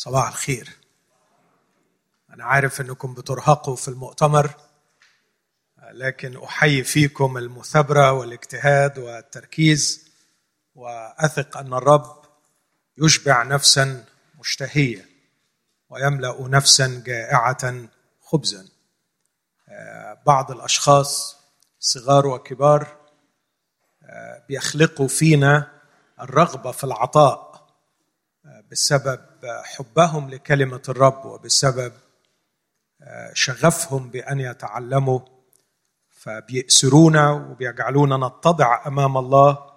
صباح الخير. أنا عارف أنكم بترهقوا في المؤتمر لكن أحيي فيكم المثابرة والاجتهاد والتركيز وأثق أن الرب يشبع نفسا مشتهية ويملأ نفسا جائعة خبزا. بعض الأشخاص صغار وكبار بيخلقوا فينا الرغبة في العطاء بسبب حبهم لكلمة الرب وبسبب شغفهم بأن يتعلموا فبيأسرونا وبيجعلونا نتضع أمام الله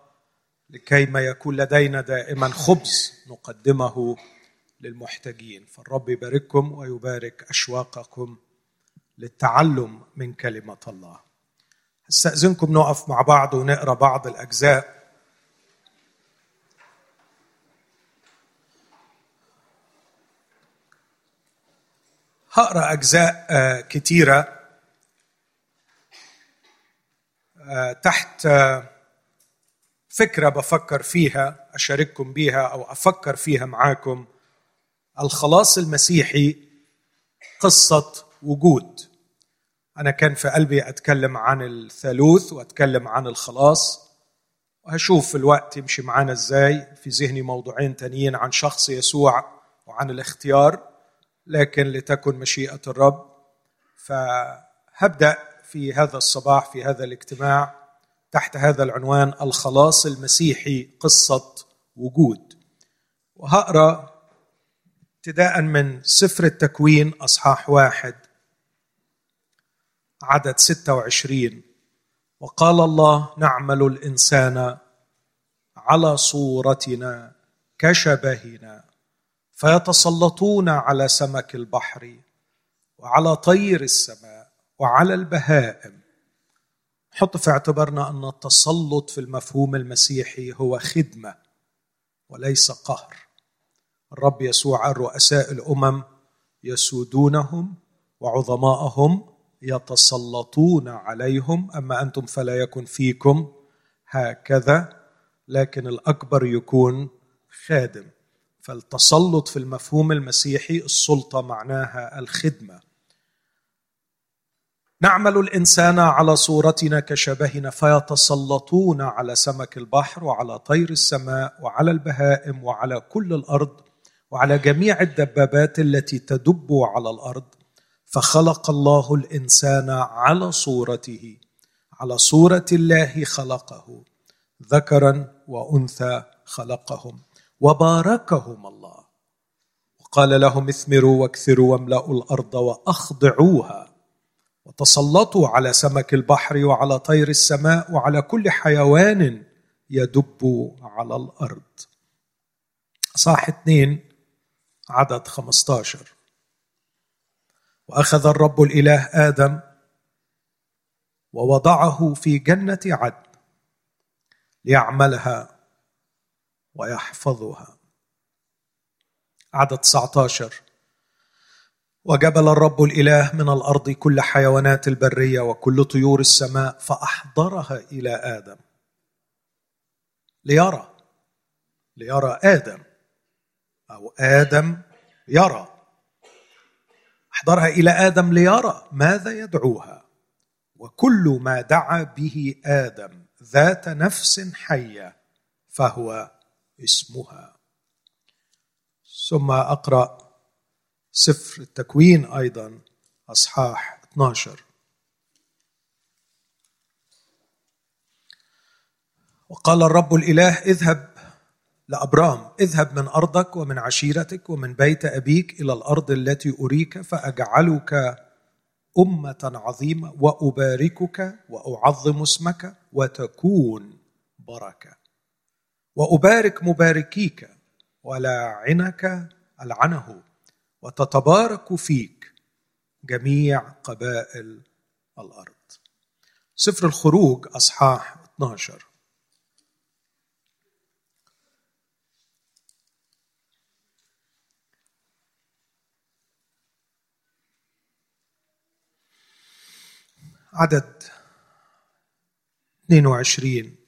لكي ما يكون لدينا دائما خبز نقدمه للمحتاجين. فالرب يبارككم ويبارك أشواقكم للتعلم من كلمة الله. استاذنكم نقف مع بعض ونقرأ بعض الأجزاء. هقرأ أجزاء كتيرة تحت فكرة بفكر فيها أشارككم بيها أو أفكر فيها معاكم. الخلاص المسيحي قصة وجود. أنا كان في قلبي أتكلم عن الثالوث وأتكلم عن الخلاص. وهشوف الوقت يمشي معانا إزاي. في ذهني موضوعين تانيين عن شخص يسوع وعن الاختيار. لكن لتكن مشيئة الرب. فهبدأ في هذا الصباح في هذا الاجتماع تحت هذا العنوان الخلاص المسيحي قصة وجود. وهقرأ ابتداء من سفر التكوين أصحاح واحد عدد 26 وقال الله نعمل الإنسان على صورتنا كشبهنا. فيتسلطون على سمك البحر وعلى طير السماء وعلى البهائم. حط في اعتبارنا أن التسلط في المفهوم المسيحي هو خدمة وليس قهر. الرب يسوع الرؤساء الأمم يسودونهم وعظماءهم يتسلطون عليهم. أما أنتم فلا يكن فيكم هكذا لكن الأكبر يكون خادم. فالتسلط في المفهوم المسيحي السلطة معناها الخدمة. نعمل الإنسان على صورتنا كشبهنا فيتسلطون على سمك البحر وعلى طير السماء وعلى البهائم وعلى كل الأرض وعلى جميع الدبابات التي تدب على الأرض. فخلق الله الإنسان على صورته على صورة الله خلقه ذكرا وأنثى خلقهم. وباركهم الله. وقال لهم اثمروا واكثروا واملأوا الأرض وأخضعوها وتسلطوا على سمك البحر وعلى طير السماء وعلى كل حيوان يدب على الأرض. صح اثنين عدد 15 وأخذ الرب الإله آدم ووضعه في جنة عدن ليعملها ويحفظها. عدد 19 وجبل الرب الإله من الأرض كل حيوانات البرية وكل طيور السماء فأحضرها إلى آدم. ليرى. ليرى آدم. أو آدم يرى. أحضرها إلى آدم ليرى ماذا يدعوها. وكل ما دعا به آدم ذات نفس حية فهو اسمها. ثم أقرأ سفر التكوين أيضا أصحاح 12 وقال الرب الإله اذهب لأبرام اذهب من أرضك ومن عشيرتك ومن بيت أبيك إلى الأرض التي أريك فأجعلك أمة عظيمة وأباركك وأعظم اسمك وتكون بركة. وأبارك مباركيك ولاعنك ألعنه وتتبارك فيك جميع قبائل الأرض. سفر الخروج أصحاح 12 عدد 22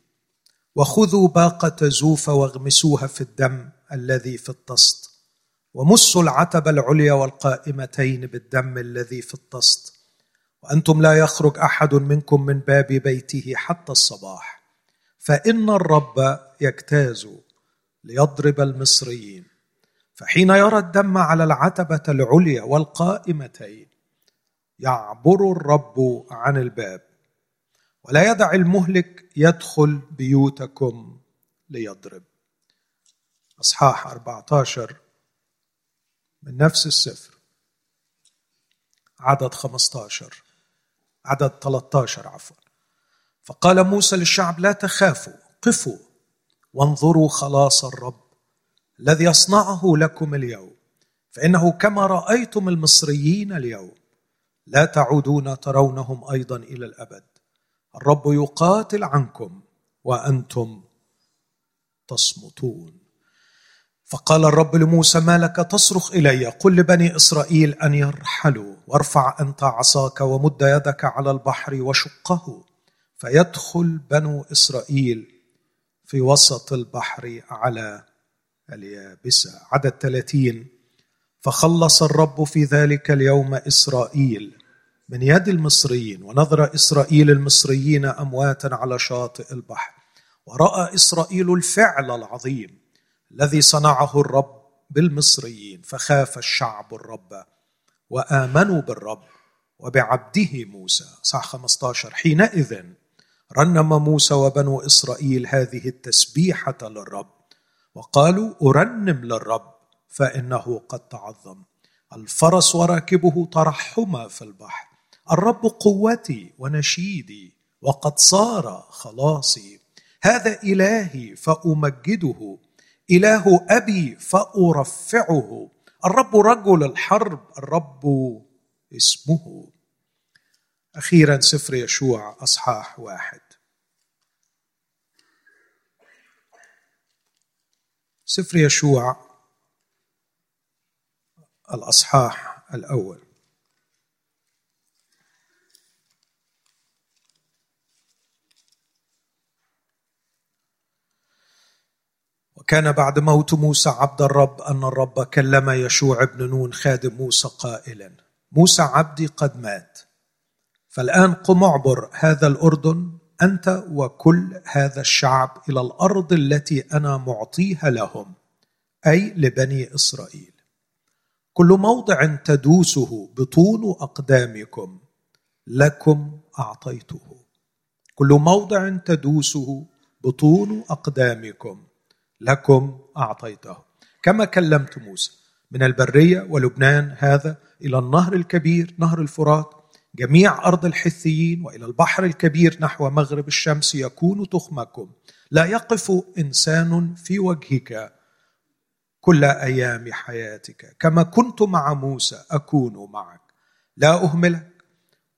وخذوا باقة زوف واغمسوها في الدم الذي في الطست ومسوا العتبة العليا والقائمتين بالدم الذي في الطست وأنتم لا يخرج أحد منكم من باب بيته حتى الصباح فإن الرب يجتاز ليضرب المصريين فحين يرى الدم على العتبة العليا والقائمتين يعبر الرب عن الباب. ولا يدع المهلك يدخل بيوتكم ليضرب. أصحاح 14 من نفس السفر. عدد 15 عدد 13 عفوا. فقال موسى للشعب لا تخافوا قفوا وانظروا خلاص الرب الذي يصنعه لكم اليوم. فإنه كما رأيتم المصريين اليوم لا تعودون ترونهم أيضا إلى الأبد. الرب يقاتل عنكم وأنتم تصمتون. فقال الرب لموسى ما لك تصرخ إلي؟ قل لبني إسرائيل أن يرحلوا وارفع أنت عصاك ومد يدك على البحر وشقه فيدخل بنو إسرائيل في وسط البحر على اليابسه عدد ثلاثين. فخلص الرب في ذلك اليوم إسرائيل. من يد المصريين ونظر إسرائيل المصريين أمواتا على شاطئ البحر ورأى إسرائيل الفعل العظيم الذي صنعه الرب بالمصريين فخاف الشعب الرب وآمنوا بالرب وبعبده موسى. صح 15 حينئذ رنم موسى وبنو إسرائيل هذه التسبيحة للرب وقالوا أرنم للرب فإنه قد تعظم. الفرس وراكبه ترحما في البحر. الرب قوتي ونشيدي وقد صار خلاصي. هذا إلهي فأمجده إله أبي فأرفعه. الرب رجل الحرب الرب اسمه. أخيرا سفر يشوع أصحاح واحد. سفر يشوع الأصحاح الأول. وكان بعد موت موسى عبد الرب أن الرب كلم يشوع بن نون خادم موسى قائلا موسى عبدي قد مات فالآن قم اعبر هذا الأردن أنت وكل هذا الشعب إلى الأرض التي أنا معطيها لهم أي لبني إسرائيل. كل موضع تدوسه بطون أقدامكم لكم أعطيته. كل موضع تدوسه بطون أقدامكم لكم أعطيته. كما كلمت موسى من البرية ولبنان هذا إلى النهر الكبير نهر الفرات جميع أرض الحثيين وإلى البحر الكبير نحو مغرب الشمس يكون تخمكم. لا يقف إنسان في وجهك كل أيام حياتك. كما كنت مع موسى أكون معك. لا أهملك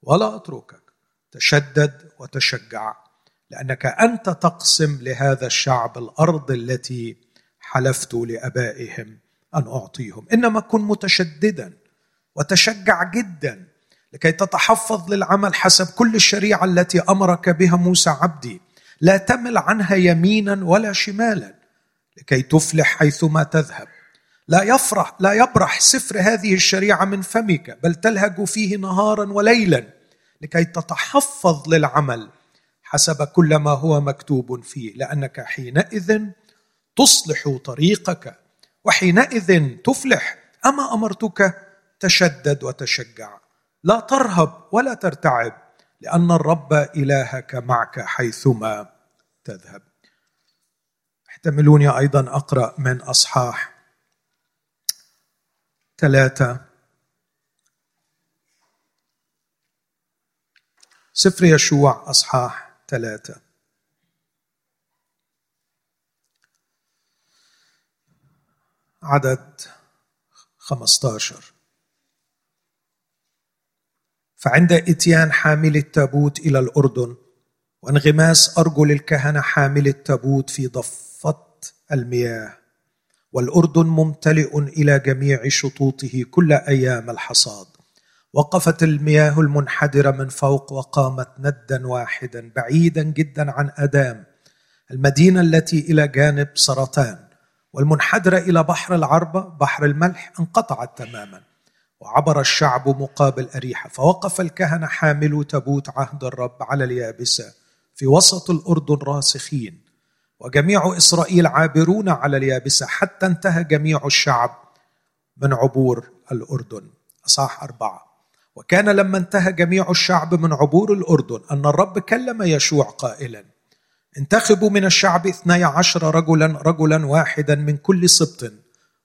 ولا أتركك. تشدد وتشجع. لأنك أنت تقسم لهذا الشعب الأرض التي حلفت لآبائهم أن أعطيهم. إنما كن متشددا وتشجع جدا لكي تتحفظ للعمل حسب كل الشريعة التي أمرك بها موسى عبدي. لا تمل عنها يمينا ولا شمالا لكي تفلح حيثما تذهب. لا يفرح لا يبرح سفر هذه الشريعة من فمك بل تلهج فيه نهارا وليلا لكي تتحفظ للعمل حسب كل ما هو مكتوب فيه لأنك حينئذ تصلح طريقك وحينئذ تفلح. أما أمرتك تشدد وتشجع. لا ترهب ولا ترتعب لأن الرب إلهك معك حيثما تذهب. احتملوني أيضا أقرأ من أصحاح ثلاثة. سفر يشوع أصحاح ثلاثة. عدد خمسة عشر فعند إتيان حامل التابوت إلى الأردن وانغماس ارجل الكهنه حامل التابوت في ضفة المياه والأردن ممتلئ إلى جميع شطوطه كل أيام الحصاد. وقفت المياه المنحدرة من فوق وقامت ندا واحدا بعيدا جدا عن آدام المدينة التي إلى جانب سرطان والمنحدرة إلى بحر العربة بحر الملح انقطعت تماما وعبر الشعب مقابل أريحة فوقف الكهنة حاملوا تابوت عهد الرب على اليابسة في وسط الأردن راسخين وجميع إسرائيل عابرون على اليابسة حتى انتهى جميع الشعب من عبور الأردن. أصح أربعة. وكان لما انتهى جميع الشعب من عبور الأردن أن الرب كلم يشوع قائلا انتخبوا من الشعب اثني عشر رجلا رجلا واحدا من كل سبط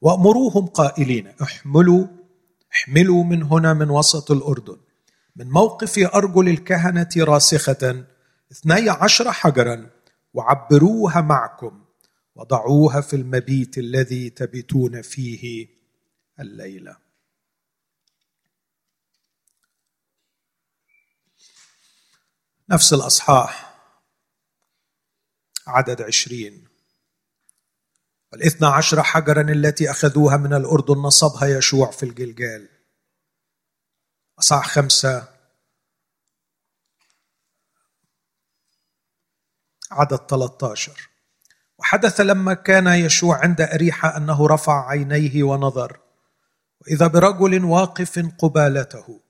وأمروهم قائلين احملوا احملوا من هنا من وسط الأردن. من موقف أرجل الكهنة راسخة اثني عشر حجرا وعبروها معكم وضعوها في المبيت الذي تبيتون فيه الليلة. نفس الأصحاح. عدد عشرين. والإثنى عشر حجرا التي أخذوها من الأردن نصبها يشوع في الجلجال. أصحاح خمسة. عدد 13 وحدث لما كان يشوع عند أريحة أنه رفع عينيه ونظر. وإذا برجل واقف قبالته.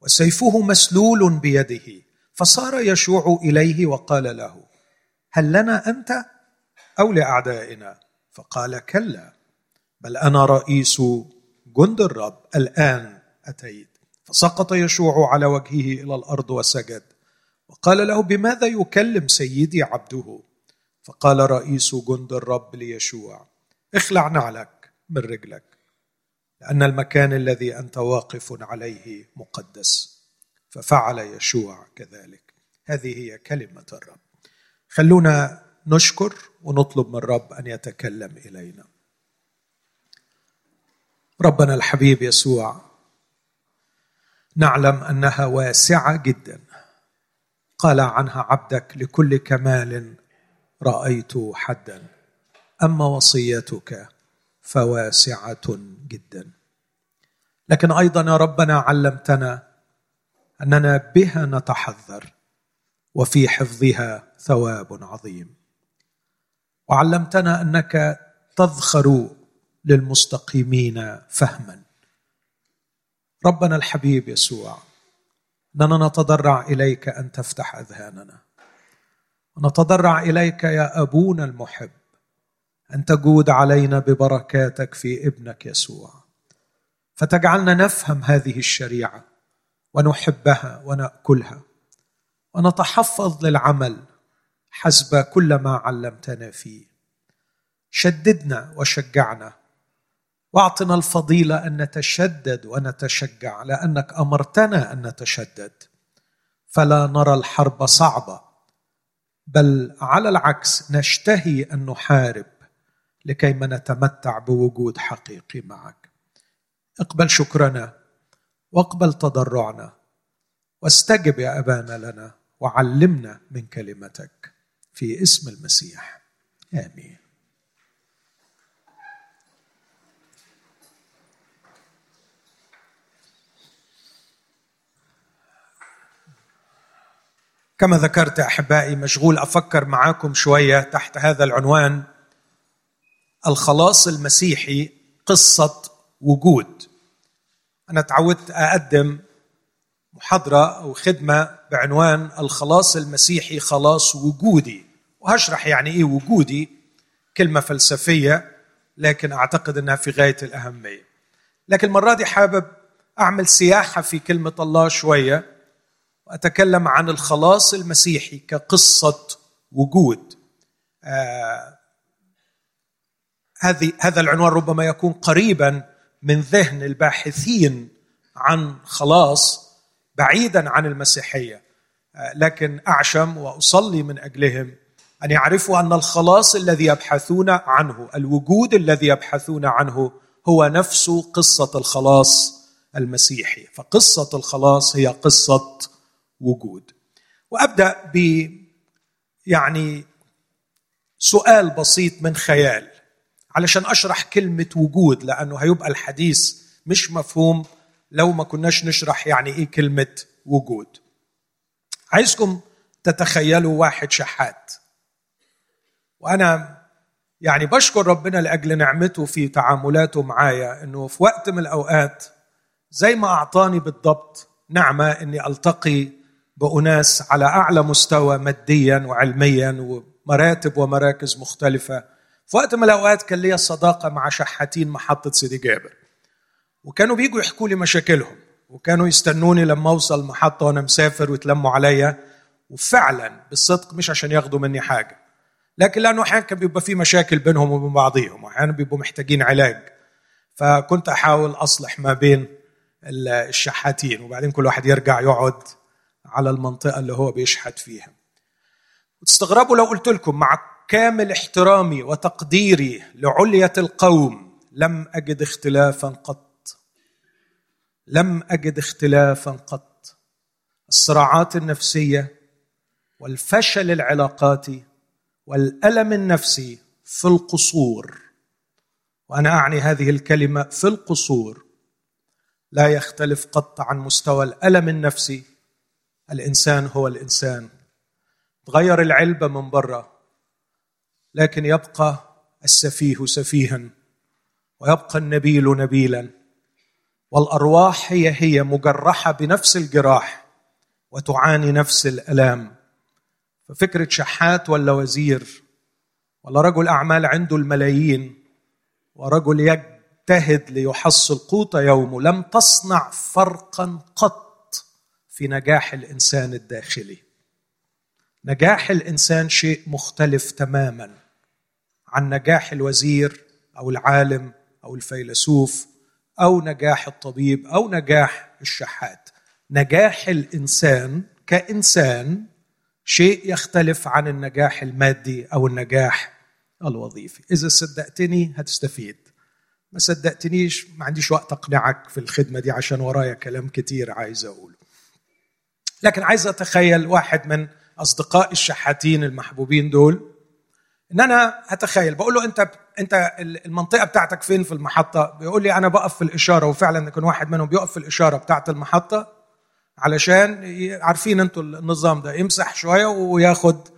وسيفه مسلول بيده. فصار يشوع إليه وقال له هل لنا أنت أو لأعدائنا؟ فقال كلا بل أنا رئيس جند الرب الآن أتيت. فسقط يشوع على وجهه إلى الأرض وسجد. وقال له بماذا يكلم سيدي عبده؟ فقال رئيس جند الرب ليشوع اخلع نعلك من رجلك لأن المكان الذي أنت واقف عليه مقدس. ففعل يشوع كذلك. هذه هي كلمة الرب. خلونا نشكر ونطلب من الرب أن يتكلم إلينا. ربنا الحبيب يسوع نعلم أنها واسعة جدا. قال عنها عبدك لكل كمال رأيت حدا. أما وصيتك فواسعة جدا. لكن أيضا يا ربنا علمتنا أننا بها نتحذر وفي حفظها ثواب عظيم. وعلمتنا أنك تذخر للمستقيمين فهما. ربنا الحبيب يسوع إننا نتضرع إليك أن تفتح أذهاننا. ونتضرع إليك يا أبونا المحب أن تجود علينا ببركاتك في ابنك يسوع. فتجعلنا نفهم هذه الشريعة. ونحبها ونأكلها. ونتحفظ للعمل حسب كل ما علمتنا فيه. شددنا وشجعنا. واعطنا الفضيلة أن نتشدد ونتشجع لأنك أمرتنا أن نتشدد. فلا نرى الحرب صعبة بل على العكس نشتهي أن نحارب لكيما نتمتع بوجود حقيقي معك. اقبل شكرنا. واقبل تضرعنا. واستجب يا أبانا لنا وعلمنا من كلمتك في اسم المسيح. آمين. كما ذكرت أحبائي مشغول أفكر معاكم شوية تحت هذا العنوان الخلاص المسيحي قصة وجود. أنا تعودت أقدم محاضرة أو خدمة بعنوان الخلاص المسيحي خلاص وجودي وهشرح يعني إيه وجودي كلمة فلسفية لكن أعتقد أنها في غاية الأهمية. لكن المرة دي حابب أعمل سياحة في كلمة الله شوية وأتكلم عن الخلاص المسيحي كقصة وجود. آه هذه هذا العنوان ربما يكون قريبا من ذهن الباحثين عن خلاص بعيدا عن المسيحية. لكن أعشم وأصلي من أجلهم أن يعرفوا أن الخلاص الذي يبحثون عنه الوجود الذي يبحثون عنه هو نفس قصة الخلاص المسيحي. فقصة الخلاص هي قصة وجود. وأبدأ ب يعني سؤال بسيط من خيال. علشان أشرح كلمة وجود لأنه هيبقى الحديث مش مفهوم لو ما كناش نشرح يعني إيه كلمة وجود. عايزكم تتخيلوا واحد شحات. وأنا يعني بشكر ربنا لأجل نعمته في تعاملاته معايا إنه في وقت من الأوقات زي ما أعطاني بالضبط نعمة إني ألتقي بأناس على أعلى مستوى ماديا وعلميا ومراتب ومراكز مختلفة في وقت من الأوقات كان لي صداقة مع شحاتين محطة سيدي جابر. وكانوا بيجوا يحكوا لي مشاكلهم وكانوا يستنوني لما أوصل المحطه وأنا مسافر ويتلموا عليا. وفعلا بالصدق مش عشان ياخدوا مني حاجة لكن لأنه أحيانا كان بيبقى في مشاكل بينهم وبين بعضهم واحيانا بيبقوا محتاجين علاج. فكنت أحاول أصلح ما بين الشحاتين وبعدين كل واحد يرجع يقعد على المنطقة اللي هو بيشحت فيها. وتستغربوا لو قلت لكم مع كامل احترامي وتقديري لعلية القوم لم أجد اختلافا قط. لم أجد اختلافا قط. الصراعات النفسية والفشل العلاقاتي والألم النفسي في القصور. وأنا أعني هذه الكلمة في القصور. لا يختلف قط عن مستوى الألم النفسي. الإنسان هو الإنسان. تغير العلبة من بره لكن يبقى السفيه سفيها ويبقى النبيل نبيلا والأرواح هي هي مجرحة بنفس الجراح وتعاني نفس الألام. ففكرة شحات ولا وزير ولا رجل أعمال عنده الملايين ورجل يجتهد ليحصل قوت يومه لم تصنع فرقا قط في نجاح الإنسان الداخلي. نجاح الإنسان شيء مختلف تماما. عن نجاح الوزير أو العالم أو الفيلسوف أو نجاح الطبيب أو نجاح الشحات. نجاح الإنسان كإنسان شيء يختلف عن النجاح المادي أو النجاح الوظيفي. إذا صدقتني هتستفيد. ما صدقتنيش ما عنديش وقت أقنعك في الخدمة دي عشان ورايا كلام كتير عايز أقوله. لكن عايز أتخيل واحد من أصدقاء الشحاتين المحبوبين دول إن أنا هتخيل بقول له أنت أنت المنطقة بتاعتك فين في المحطة؟ بيقول لي أنا بقف في الإشارة وفعلا يكون واحد منهم بيقف في الإشارة بتاعت المحطة علشان عارفين أنتوا النظام ده يمسح شوية وياخد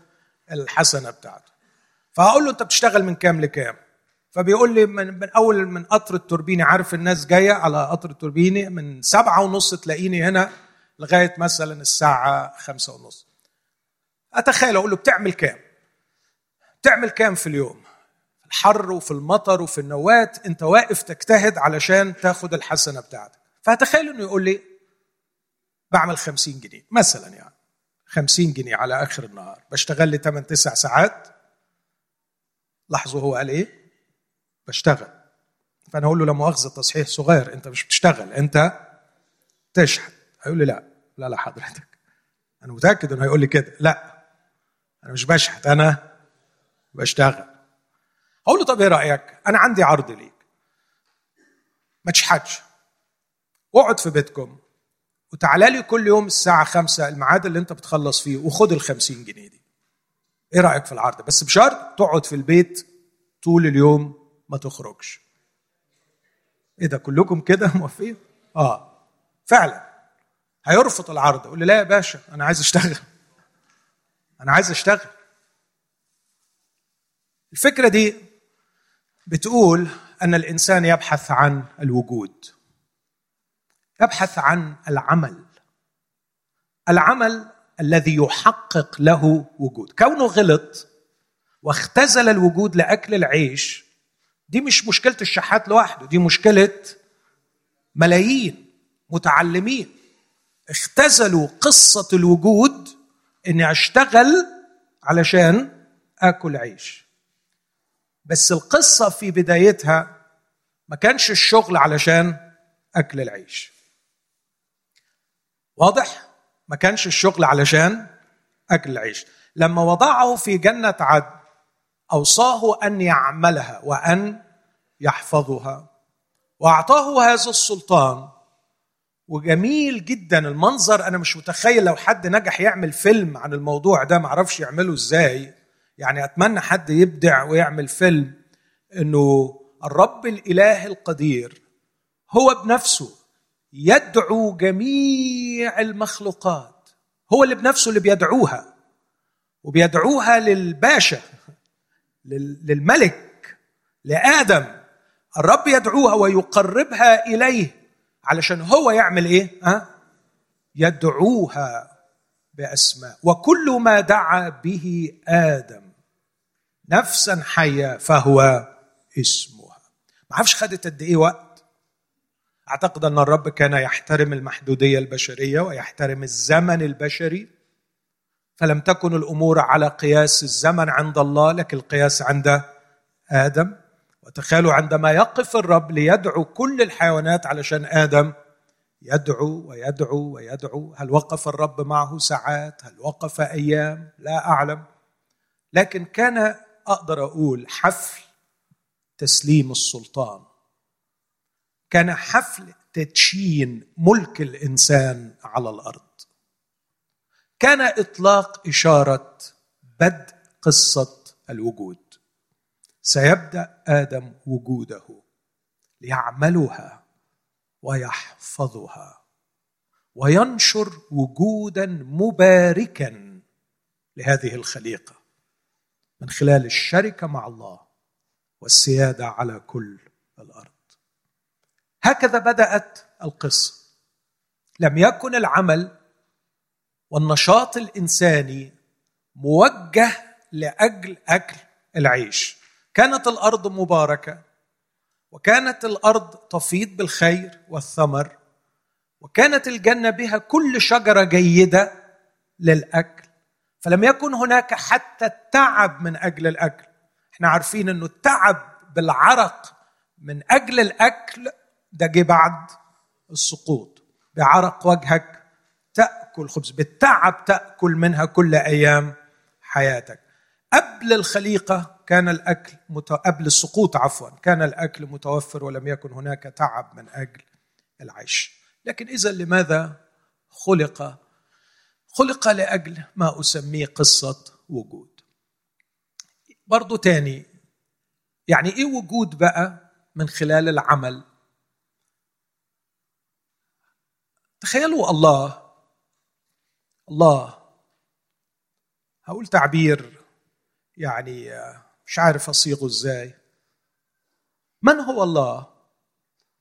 الحسنة بتاعته. فهقول له أنت بتشتغل من كام لكام؟ فبيقول لي من, من أول من قطر التوربيني عارف الناس جاية على قطر التوربيني؟ من سبعة ونص تلاقيني هنا لغاية مثلا الساعة خمسة ونص. أتخيل أقول له بتعمل كام؟ بتعمل كام في اليوم؟ الحر وفي المطر وفي النوات انت واقف تجتهد علشان تاخد الحسنة بتاعتك. فهتخيل انه يقول لي بعمل 50 جنيه مثلا يعني. 50 جنيه على آخر النهار. بشتغل لي 8 9 ساعات. لاحظوا هو قال إيه؟ بشتغل. فأنا أقول له لا مؤاخذة تصحيح صغير. انت مش بتشتغل انت تشحت هيقول لي لا. لا لا حضرتك. أنا متأكد إنه هيقول لي كده. لا أنا مش بشحت أنا بشتغل أقول له طب إيه رأيك أنا عندي عرض ليك ما تشحتش اقعد في بيتكم وتعالى لي كل يوم الساعة خمسة الميعاد اللي أنت بتخلص فيه وخد ال 50 جنيه دي. إيه رأيك في العرض؟ بس بشرط تقعد في البيت طول اليوم ما تخرجش. إيه ده كلكم كده موافقين؟ آه فعلا هيرفض العرض يقول لي لا يا باشا أنا عايز أشتغل. أنا عايز أشتغل. الفكرة دي بتقول أن الإنسان يبحث عن الوجود يبحث عن العمل العمل الذي يحقق له وجود. كونه غلط واختزل الوجود لأكل العيش دي مش مشكلة الشحات لوحده دي مشكلة ملايين متعلمين. اختزلوا قصة الوجود إني أشتغل علشان آكل عيش. بس القصة في بدايتها ما كانش الشغل علشان أكل العيش. واضح؟ ما كانش الشغل علشان أكل العيش. لما وضعه في جنة عدن أوصاه أن يعملها وأن يحفظها. وأعطاه هذا السلطان. وجميل جدا المنظر. أنا مش متخيل لو حد نجح يعمل فيلم عن الموضوع ده معرفش يعمله إزاي. يعني أتمنى حد يبدع ويعمل فيلم إنه الرب الإله القدير هو بنفسه يدعو جميع المخلوقات. هو اللي بنفسه اللي بيدعوها وبيدعوها للباشا للملك لآدم. الرب يدعوها ويقربها إليه علشان هو يعمل إيه؟ ها؟ يدعوها بأسماء. وكل ما دعا به آدم. نفسا حية فهو اسمها. ما أعرفش خدت قد إيه وقت. أعتقد أن الرب كان يحترم المحدودية البشرية ويحترم الزمن البشري. فلم تكن الأمور على قياس الزمن عند الله لكن القياس عند آدم. وتخيلوا عندما يقف الرب ليدعو كل الحيوانات علشان آدم يدعو ويدعو ويدعو. هل وقف الرب معه ساعات؟ هل وقف أيام؟ لا أعلم. لكن كان أقدر أقول حفل تسليم السلطان. كان حفل تدشين ملك الإنسان على الأرض. كان إطلاق إشارة بدء قصة الوجود. سيبدأ آدم وجوده ليعملها ويحفظها وينشر وجودا مباركا لهذه الخليقة. من خلال الشركة مع الله والسيادة على كل الأرض. هكذا بدأت القصة. لم يكن العمل والنشاط الإنساني موجه لأجل أكل العيش. كانت الأرض مباركة وكانت الأرض تفيض بالخير والثمر وكانت الجنة بها كل شجرة جيدة للأكل. فلم يكن هناك حتى التعب من أجل الأكل. إحنا عارفين إنه التعب بالعرق من أجل الأكل ده جه بعد السقوط. بعرق وجهك تأكل خبز بالتعب تأكل منها كل أيام حياتك. قبل الخليقة كان الأكل مت... قبل السقوط عفوا كان الأكل متوفر ولم يكن هناك تعب من أجل العيش. لكن اذا لماذا خلق خلق لأجل ما أسميه قصة وجود. برضو تاني يعني إيه وجود بقى من خلال العمل؟ تخيلوا الله الله هقول تعبير يعني مش عارف أصيغه إزاي. من هو الله؟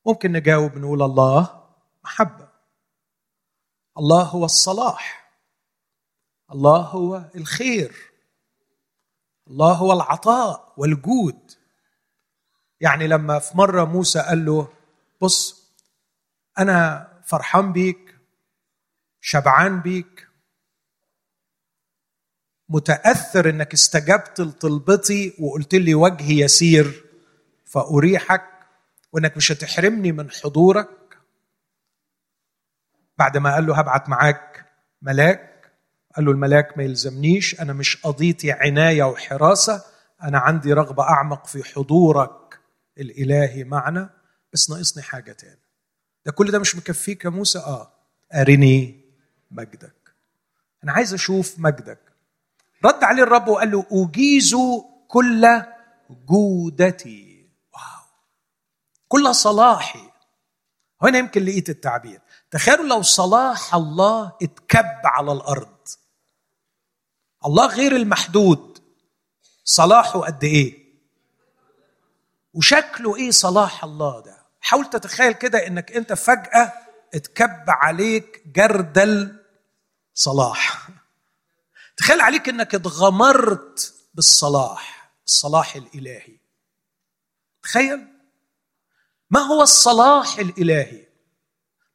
ممكن نجاوب نقول الله محبة. الله هو الصلاح. الله هو الخير. الله هو العطاء والجود. يعني لما في مرة موسى قال له بص أنا فرحان بيك شبعان بيك متأثر إنك استجبت لطلبتي وقلت لي وجهي يسير فأريحك وإنك مش هتحرمني من حضورك. بعد ما قال له هبعت معاك ملاك قال له الملاك ما يلزمنيش. أنا مش قضيتي عناية وحراسة. أنا عندي رغبة أعمق في حضورك الإلهي معنا. بس ناقصني حاجة تاني. ده كل ده مش مكفيك يا موسى؟ آه. أرني مجدك. أنا عايز أشوف مجدك. رد عليه الرب وقال له أجيز كل جودتي. واو. كل صلاحي. هنا يمكن لقيت التعبير. تخيلوا لو صلاح الله اتكب على الأرض. الله غير المحدود. صلاحه قد إيه؟ وشكله إيه صلاح الله ده؟ حاول تتخيل كده إنك أنت فجأة اتكب عليك جردل صلاح تخيل عليك إنك اتغمرت بالصلاح الصلاح الإلهي. تخيل. ما هو الصلاح الإلهي؟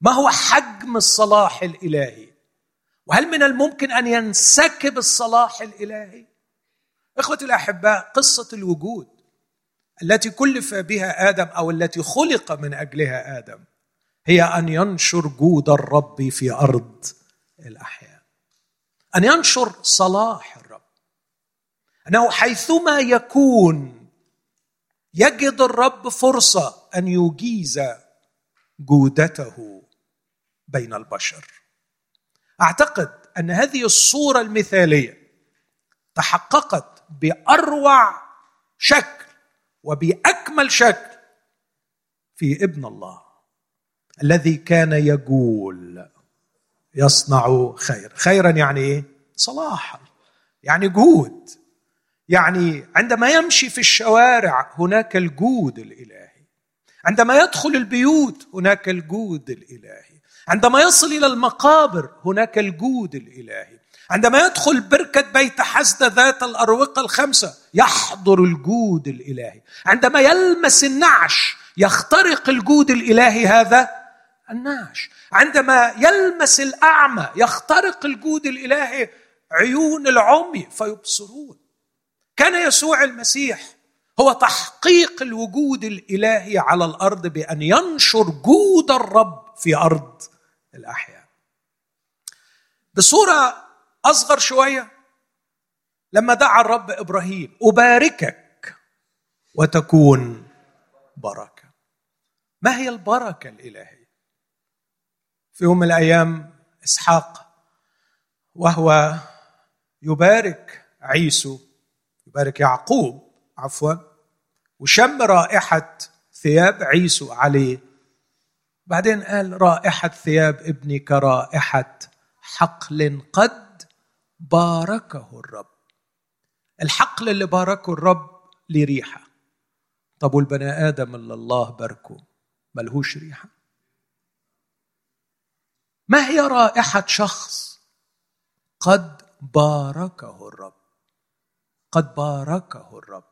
ما هو حجم الصلاح الإلهي؟ وهل من الممكن أن ينسكب الصلاح الإلهي؟ اخوتي الأحباء قصة الوجود التي كلف بها آدم أو التي خلق من أجلها آدم هي أن ينشر جود الرب في أرض الأحياء. أن ينشر صلاح الرب. أنه حيثما يكون يجد الرب فرصة أن يجيز جودته بين البشر. أعتقد أن هذه الصورة المثالية تحققت بأروع شكل وبأكمل شكل في ابن الله الذي كان يقول يصنع خير. خيرا يعني إيه؟ صلاحا. يعني جهود يعني عندما يمشي في الشوارع هناك الجود الإلهي. عندما يدخل البيوت هناك الجود الإلهي. عندما يصل إلى المقابر هناك الجود الإلهي. عندما يدخل بركة بيت حسد ذات الأروقة الخمسة يحضر الجود الإلهي. عندما يلمس النعش يخترق الجود الإلهي هذا؟ النعش. عندما يلمس الأعمى يخترق الجود الإلهي عيون العمي فيبصرون. كان يسوع المسيح هو تحقيق الوجود الإلهي على الأرض بأن ينشر جود الرب في أرض الأحياء. بصورة أصغر شوية لما دعا الرب إبراهيم أباركك وتكون بركة. ما هي البركة الإلهية؟ في يوم من الأيام إسحاق وهو يبارك عيسو يبارك يعقوب عفوا وشم رائحة ثياب عيسو عليه بعدين قال رائحة ثياب ابني كرائحة حقل قد باركه الرب. الحقل اللي باركه الرب ليه ريحة. طب والبني آدم اللي الله باركه ملهوش ريحة. ما هي رائحة شخص قد باركه الرب؟ قد باركه الرب.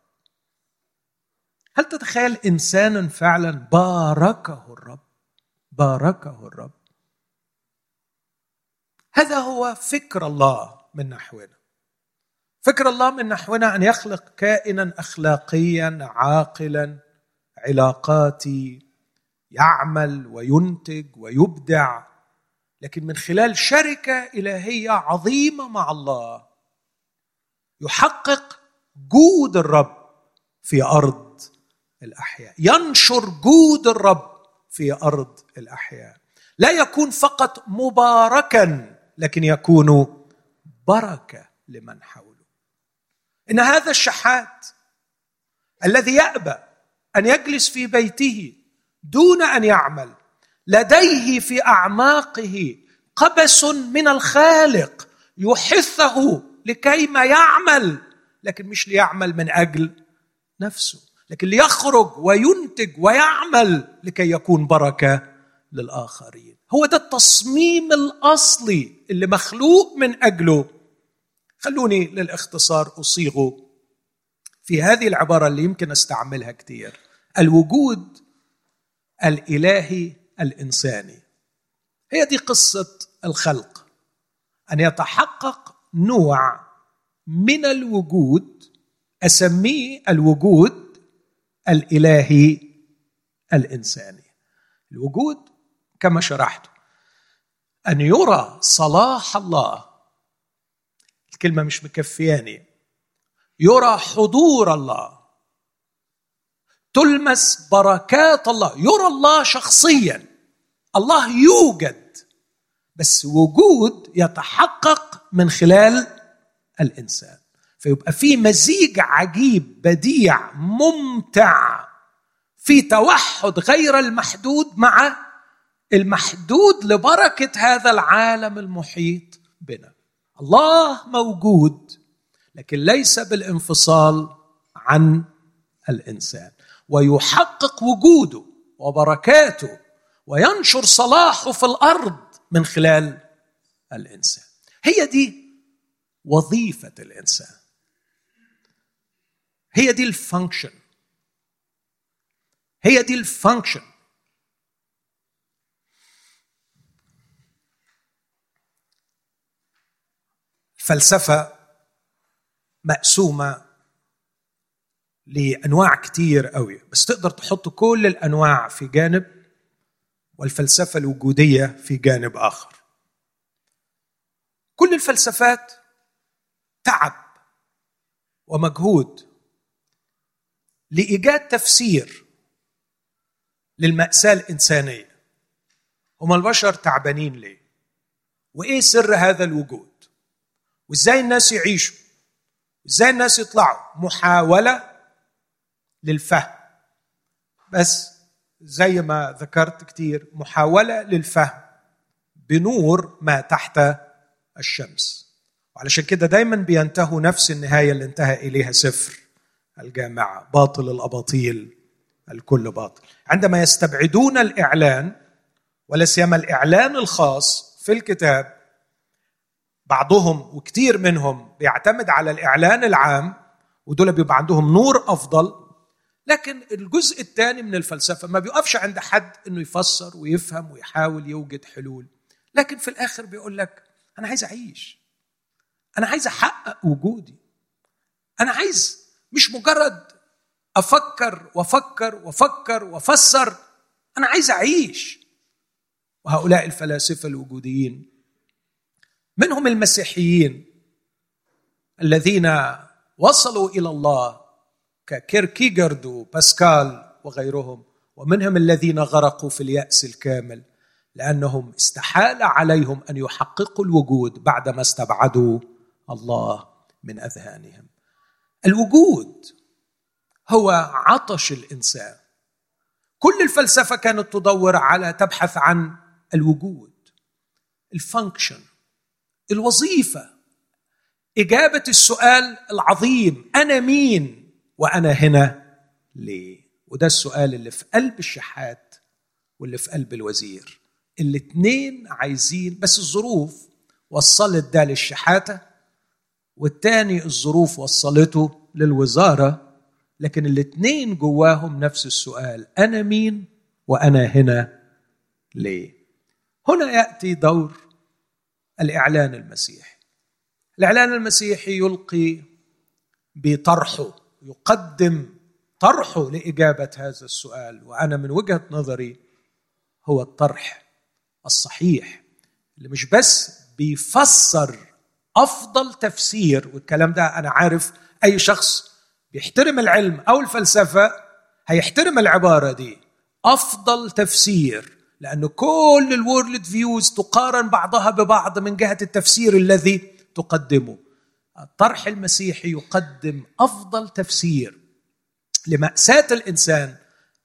هل تتخيل انسانا فعلا باركه الرب؟ باركه الرب. هذا هو فكر الله من نحونا. فكر الله من نحونا أن يخلق كائنا أخلاقيا عاقلا علاقاتي يعمل وينتج ويبدع. لكن من خلال شركة إلهية عظيمة مع الله يحقق جود الرب في أرض الأحياء. ينشر جود الرب في أرض الأحياء. لا يكون فقط مباركا لكن يكون بركة لمن حوله. إن هذا الشحات الذي يأبى أن يجلس في بيته دون أن يعمل لديه في أعماقه قبس من الخالق يحثه لكي ما يعمل لكن مش ليعمل من أجل نفسه لكن ليخرج وينتج ويعمل لكي يكون بركة للآخرين. هو ده التصميم الأصلي اللي مخلوق من أجله. خلوني للاختصار أصيغه. في هذه العبارة اللي يمكن أستعملها كثير الوجود الإلهي الإنساني. هي دي قصة الخلق. أن يتحقق نوع من الوجود أسميه الوجود الإلهي الإنساني. الوجود كما شرحت. أن يرى صلاح الله. الكلمة مش مكفياني. يرى حضور الله. تلمس بركات الله. يرى الله شخصيا. الله يوجد. بس وجود يتحقق من خلال الإنسان. فيبقى في مزيج عجيب بديع ممتع. في توحد غير المحدود مع المحدود لبركة هذا العالم المحيط بنا. الله موجود لكن ليس بالانفصال عن الإنسان. ويحقق وجوده وبركاته وينشر صلاحه في الأرض من خلال الإنسان. هي دي وظيفة الإنسان. هي دي ال function هي دي ال function الفلسفة مقسومة لأنواع كتير قوي. بس تقدر تحط كل الأنواع في جانب والفلسفة الوجودية في جانب آخر. كل الفلسفات تعب ومجهود لإيجاد تفسير للمأساة الإنسانية. هم البشر تعبانين ليه؟ وإيه سر هذا الوجود؟ وإزاي الناس يعيشوا؟ إزاي الناس يطلعوا؟ محاولة للفهم. بس زي ما ذكرت كتير محاولة للفهم بنور ما تحت الشمس. وعلشان كده دايما بينتهوا نفس النهاية اللي انتهى إليها سفر الجامعة باطل الأباطيل الكل باطل. عندما يستبعدون الإعلان ولا سيما الإعلان الخاص في الكتاب بعضهم وكثير منهم بيعتمد على الإعلان العام ودول بيبقى عندهم نور أفضل لكن الجزء الثاني من الفلسفة ما بيقفش عند حد إنه يفسر ويفهم ويحاول يوجد حلول. لكن في الآخر بيقول لك أنا عايز أعيش. أنا عايز أحقق وجودي. أنا عايز مش مجرد أفكر وأفكر وأفكر وأفسر أنا عايز أعيش. وهؤلاء الفلاسفة الوجوديين منهم المسيحيين الذين وصلوا إلى الله ككيركيجرد وباسكال وغيرهم ومنهم الذين غرقوا في اليأس الكامل لأنهم استحال عليهم أن يحققوا الوجود بعدما استبعدوا الله من أذهانهم. الوجود هو عطش الإنسان. كل الفلسفة كانت تدور على تبحث عن الوجود الفانكشن الوظيفة. إجابة السؤال العظيم أنا مين وأنا هنا ليه؟ وده السؤال اللي في قلب الشحات واللي في قلب الوزير. الاثنين عايزين بس الظروف وصلت ده للشحاتة والتاني الظروف وصلته للوزارة لكن الاثنين جواهم نفس السؤال أنا مين وأنا هنا ليه؟ هنا يأتي دور الإعلان المسيحي. الإعلان المسيحي يلقي بطرحه يقدم طرحه لإجابة هذا السؤال وأنا من وجهة نظري هو الطرح الصحيح اللي مش بس بيفسر أفضل تفسير والكلام ده أنا عارف أي شخص بيحترم العلم أو الفلسفة هيحترم العبارة دي أفضل تفسير لأن كل الورلد فيوز تقارن بعضها ببعض من جهة التفسير الذي تقدمه. الطرح المسيحي يقدم أفضل تفسير لمأساة الإنسان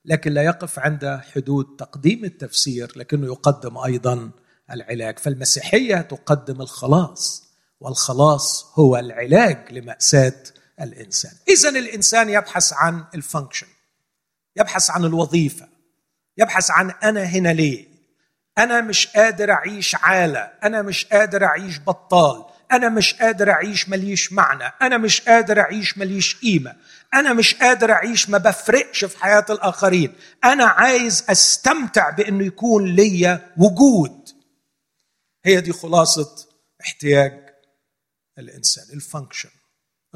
لكن لا يقف عند حدود تقديم التفسير لكنه يقدم أيضا العلاج. فالمسيحية تقدم الخلاص والخلاص هو العلاج لمأساة الإنسان. إذا الإنسان يبحث عن الفانكشن يبحث عن الوظيفة. يبحث عن أنا هنا ليه؟ أنا مش قادر أعيش عالة أنا مش قادر أعيش بطال أنا مش قادر أعيش مليش معنى أنا مش قادر أعيش مليش قيمة أنا مش قادر أعيش ما بفرقش في حياة الآخرين أنا عايز أستمتع بإنه يكون ليا وجود. هي دي خلاصة احتياج الإنسان ال function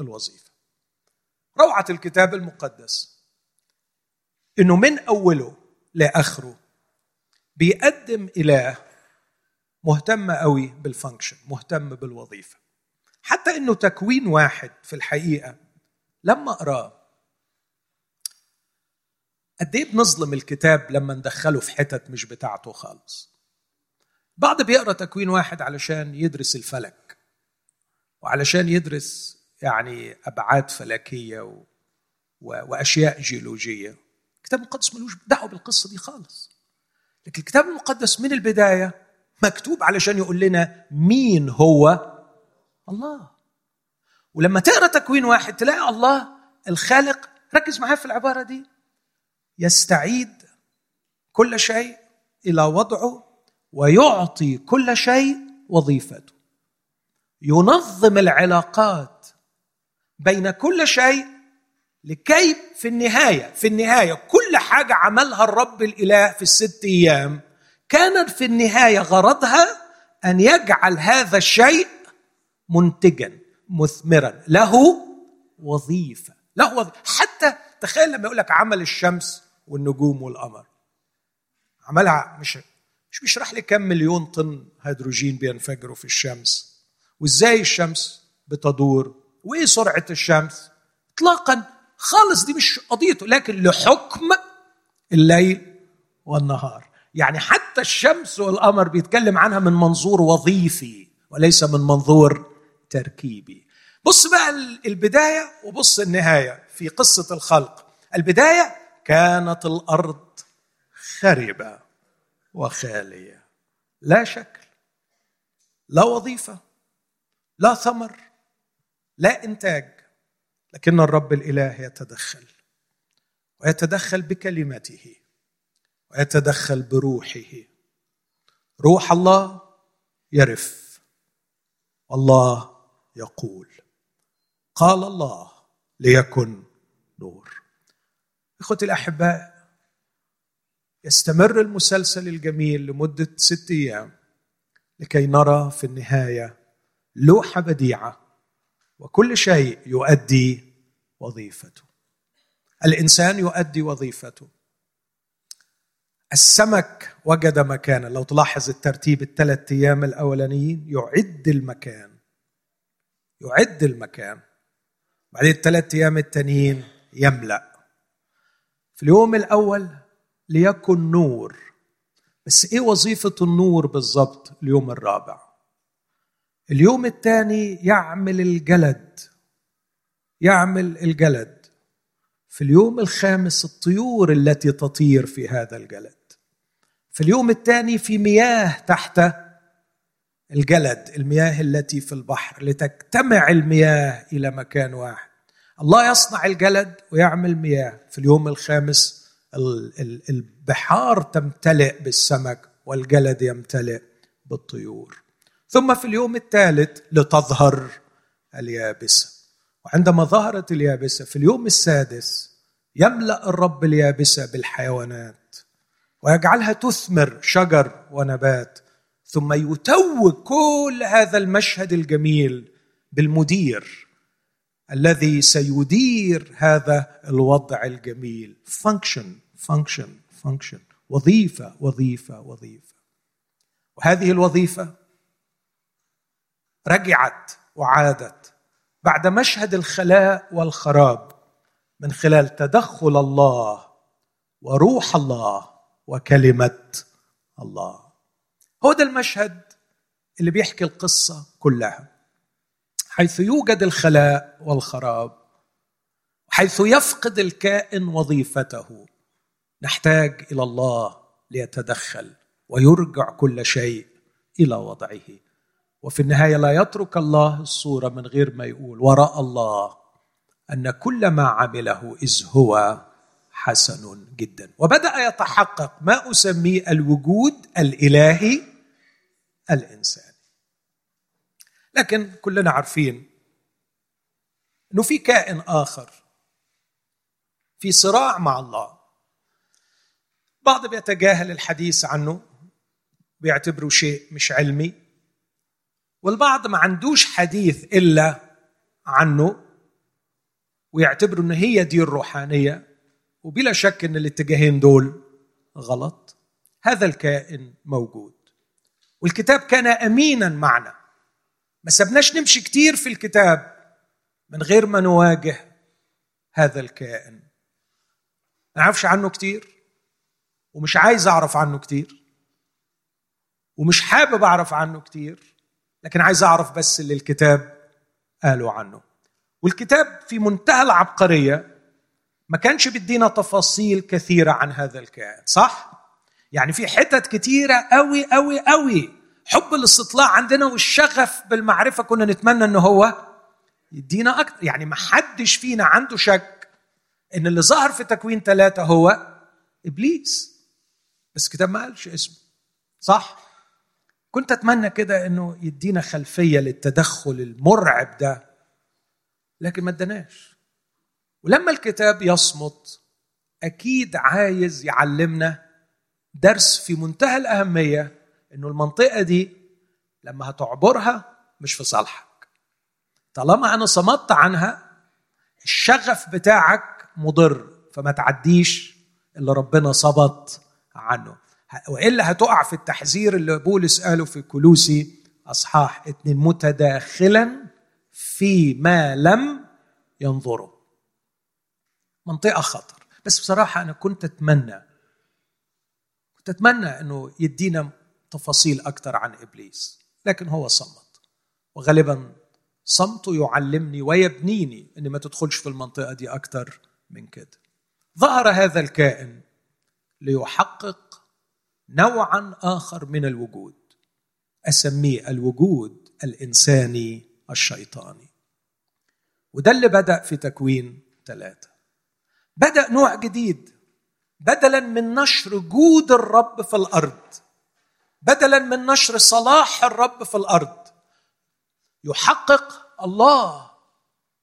الوظيفة. روعة الكتاب المقدس إنه من أوله لآخره. بيقدم إله مهتم قوي بال function مهتم بالوظيفة. حتى إنه تكوين واحد في الحقيقة لما أقرأه قد إيه بنظلم الكتاب لما ندخله في حتت مش بتاعته خالص. بعض بيقرأ تكوين واحد علشان يدرس الفلك وعلشان يدرس يعني أبعاد فلكية و... و... وأشياء جيولوجية. الكتاب المقدس ملوش دعوة بالقصة دي خالص. لكن الكتاب المقدس من البداية مكتوب علشان يقول لنا مين هو الله. ولما تقرأ تكوين واحد تلاقي الله الخالق ركز معايا في العبارة دي يستعيد كل شيء إلى وضعه ويعطي كل شيء وظيفته. ينظم العلاقات بين كل شيء لكي في النهاية في النهاية كل حاجة عملها الرب الإله في الست أيام كانت في النهاية غرضها أن يجعل هذا الشيء منتجا مثمرا له وظيفة له وظيفة حتى تخيل لما يقول لك عمل الشمس والنجوم والقمر. عملها مش مش بيشرح لي كم مليون طن هيدروجين بينفجروا في الشمس؟ وإزاي الشمس بتدور؟ وإيه سرعة الشمس؟ اطلاقا خالص دي مش قضيته لكن لحكم الليل والنهار. يعني حتى الشمس والقمر بيتكلم عنها من منظور وظيفي وليس من منظور تركيبي. بص بقى البداية وبص النهاية في قصة الخلق. البداية كانت الأرض خربة وخالية. لا شكل لا وظيفة لا ثمر لا إنتاج. لكن الرب الإله يتدخل ويتدخل بكلمته ويتدخل بروحه. روح الله يرف والله يقول. قال الله ليكن نور. إخوتي الأحباء يستمر المسلسل الجميل لمدة ست أيام لكي نرى في النهاية لوحة بديعة وكل شيء يؤدي وظيفته. الإنسان يؤدي وظيفته. السمك وجد مكانا. لو تلاحظ الترتيب الثلاث أيام الأولانيين يعد المكان. يعد المكان. بعدين الثلاث أيام التانيين يملأ. في اليوم الأول ليكن نور. بس إيه وظيفة النور بالضبط اليوم الرابع؟ اليوم الثاني يعمل الجلد يعمل الجلد. في اليوم الخامس الطيور التي تطير في هذا الجلد. في اليوم الثاني في مياه تحت الجلد المياه التي في البحر لتجتمع المياه إلى مكان واحد. الله يصنع الجلد ويعمل مياه. في اليوم الخامس البحار تمتلئ بالسمك والجلد يمتلئ بالطيور. ثم في اليوم الثالث لتظهر اليابسة. وعندما ظهرت اليابسة في اليوم السادس يملأ الرب اليابسة بالحيوانات ويجعلها تثمر شجر ونبات ثم يتوج كل هذا المشهد الجميل بالمدير الذي سيدير هذا الوضع الجميل. function function فانكشن وظيفة وظيفة وظيفة. وهذه الوظيفة رجعت وعادت بعد مشهد الخلاء والخراب من خلال تدخل الله وروح الله وكلمة الله. هو ده المشهد اللي بيحكي القصة كلها. حيث يوجد الخلاء والخراب حيث يفقد الكائن وظيفته نحتاج إلى الله ليتدخل ويرجع كل شيء إلى وضعه. وفي النهاية لا يترك الله الصورة من غير ما يقول وراء الله أن كل ما عمله إذ هو حسن جدا. وبدأ يتحقق ما أسميه الوجود الإلهي الإنساني. لكن كلنا عارفين إنه في كائن آخر في صراع مع الله. بعض بيتجاهل الحديث عنه بيعتبره شيء مش علمي. والبعض ما عندوش حديث إلا عنه ويعتبروا إن هي دي الروحانية وبلا شك إن الاتجاهين دول غلط. هذا الكائن موجود. والكتاب كان امينا معنا. ما سبناش نمشي كتير في الكتاب من غير ما نواجه هذا الكائن. ما أعرفش عنه كتير ومش عايز أعرف عنه كتير ومش حابب أعرف عنه كتير. لكن عايز أعرف بس اللي الكتاب قالوا عنه والكتاب في منتهى العبقرية ما كانش بيدينا تفاصيل كثيرة عن هذا الكائن صح؟ يعني في حتت كتيرة قوي قوي قوي حب الاستطلاع عندنا والشغف بالمعرفة كنا نتمنى ان هو يدينا أكتر يعني ما حدش فينا عنده شك إن اللي ظهر في تكوين ثلاثة هو إبليس بس الكتاب ما قالش اسمه صح؟ كنت أتمنى كده إنه يدينا خلفية للتدخل المرعب ده لكن ما اداناش ولما الكتاب يصمت أكيد عايز يعلمنا درس في منتهى الأهمية إنه المنطقة دي لما هتعبرها مش في صالحك. طالما أنا صمت عنها الشغف بتاعك مضر فما تعديش اللي ربنا صبت عنه. وإلا هتقع في التحذير اللي بولس قاله في كلوسي أصحاح اتنين متداخلا فيما لم ينظره. منطقة خطر. بس بصراحة أنا كنت أتمنى كنت أتمنى إنه يدينا تفاصيل أكثر عن إبليس لكن هو صمت. وغالبا صمته يعلمني ويبنيني إني ما تدخلش في المنطقة دي أكثر من كده. ظهر هذا الكائن ليحقق نوعا آخر من الوجود أسميه الوجود الإنساني الشيطاني. وده اللي بدأ في تكوين ثلاثة. بدأ نوع جديد بدلا من نشر جود الرب في الأرض. بدلا من نشر صلاح الرب في الأرض. يحقق الله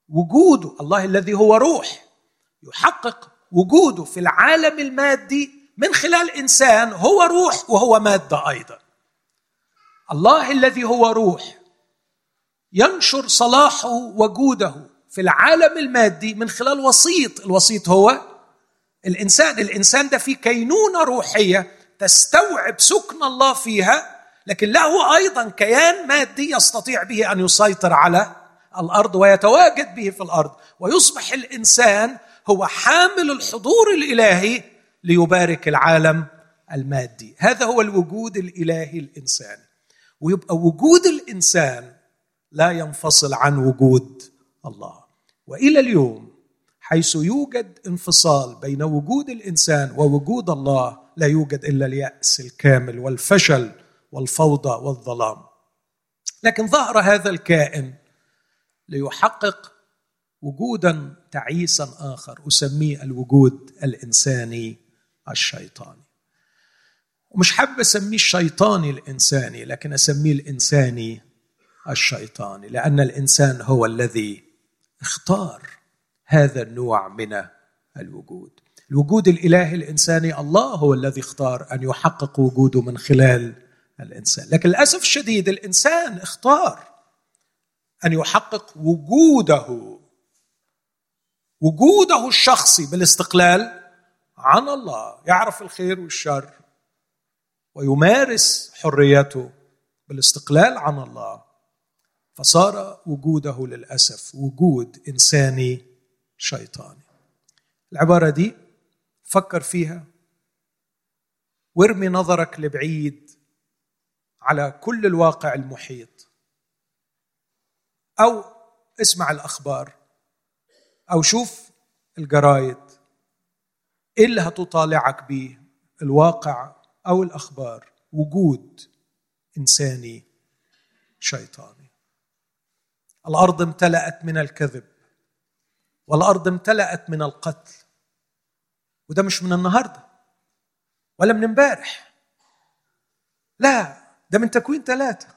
وجوده الله الذي هو روح. يحقق وجوده في العالم المادي من خلال إنسان هو روح وهو مادة أيضا. الله الذي هو روح ينشر صلاحه وجوده في العالم المادي من خلال وسيط الوسيط هو الإنسان. الإنسان ده فيه كينونة روحية تستوعب سكن الله فيها لكن له أيضا كيان مادي يستطيع به أن يسيطر على الأرض ويتواجد به في الأرض. ويصبح الإنسان هو حامل الحضور الإلهي ليبارك العالم المادي. هذا هو الوجود الإلهي الإنساني. ويبقى وجود الإنسان لا ينفصل عن وجود الله. وإلى اليوم حيث يوجد انفصال بين وجود الإنسان ووجود الله لا يوجد إلا اليأس الكامل والفشل والفوضى والظلام. لكن ظهر هذا الكائن ليحقق وجودا تعيسا آخر أسميه الوجود الإنساني الشيطاني ومش حابب أسميه الشيطاني الإنساني لكن أسميه الإنساني الشيطاني لأن الإنسان هو الذي اختار هذا النوع من الوجود. الوجود الإلهي الإنساني الله هو الذي اختار أن يحقق وجوده من خلال الإنسان. لكن للأسف الشديد الإنسان اختار أن يحقق وجوده وجوده الشخصي بالاستقلال عن الله يعرف الخير والشر ويمارس حريته بالاستقلال عن الله. فصار وجوده للأسف وجود إنساني شيطاني. العبارة دي فكر فيها. وارمي نظرك لبعيد على كل الواقع المحيط. أو اسمع الأخبار أو شوف الجرايد. إيه اللي هتطالعك بيه الواقع أو الأخبار. وجود إنساني شيطاني. الأرض امتلأت من الكذب والأرض امتلأت من القتل. وده مش من النهارده ولا من امبارح. لا ده من تكوين ثلاثة.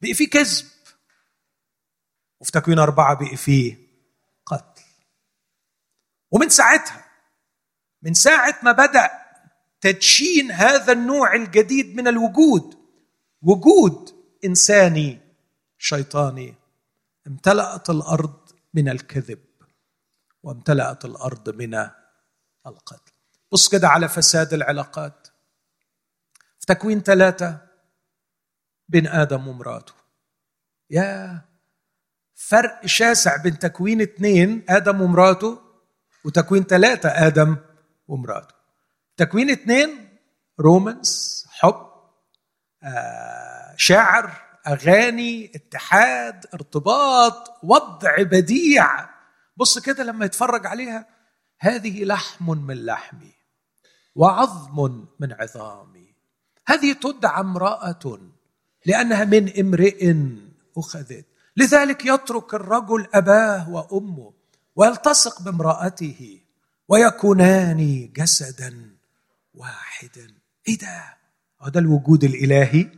بقي فيه كذب وفي تكوين أربعة بقي فيه قتل. ومن ساعتها من ساعة ما بدأ تدشين هذا النوع الجديد من الوجود وجود إنساني شيطاني امتلأت الأرض من الكذب وامتلأت الأرض من القتل. بص كده على فساد العلاقات. في تكوين ثلاثة بين آدم ومراته. يا فرق شاسع بين تكوين اثنين آدم ومراته وتكوين ثلاثة آدم ومراته. تكوين اثنين رومانس حب آه، شعر أغاني اتحاد ارتباط وضع بديع. بص كده لما يتفرج عليها هذه لحم من لحمي وعظم من عظامي. هذه تدعى امرأة لأنها من امرئ أخذت. لذلك يترك الرجل أباه وأمه ويلتصق بامرأته. ويكونان جسدا واحدا. إيه ده؟ ده الوجود الإلهي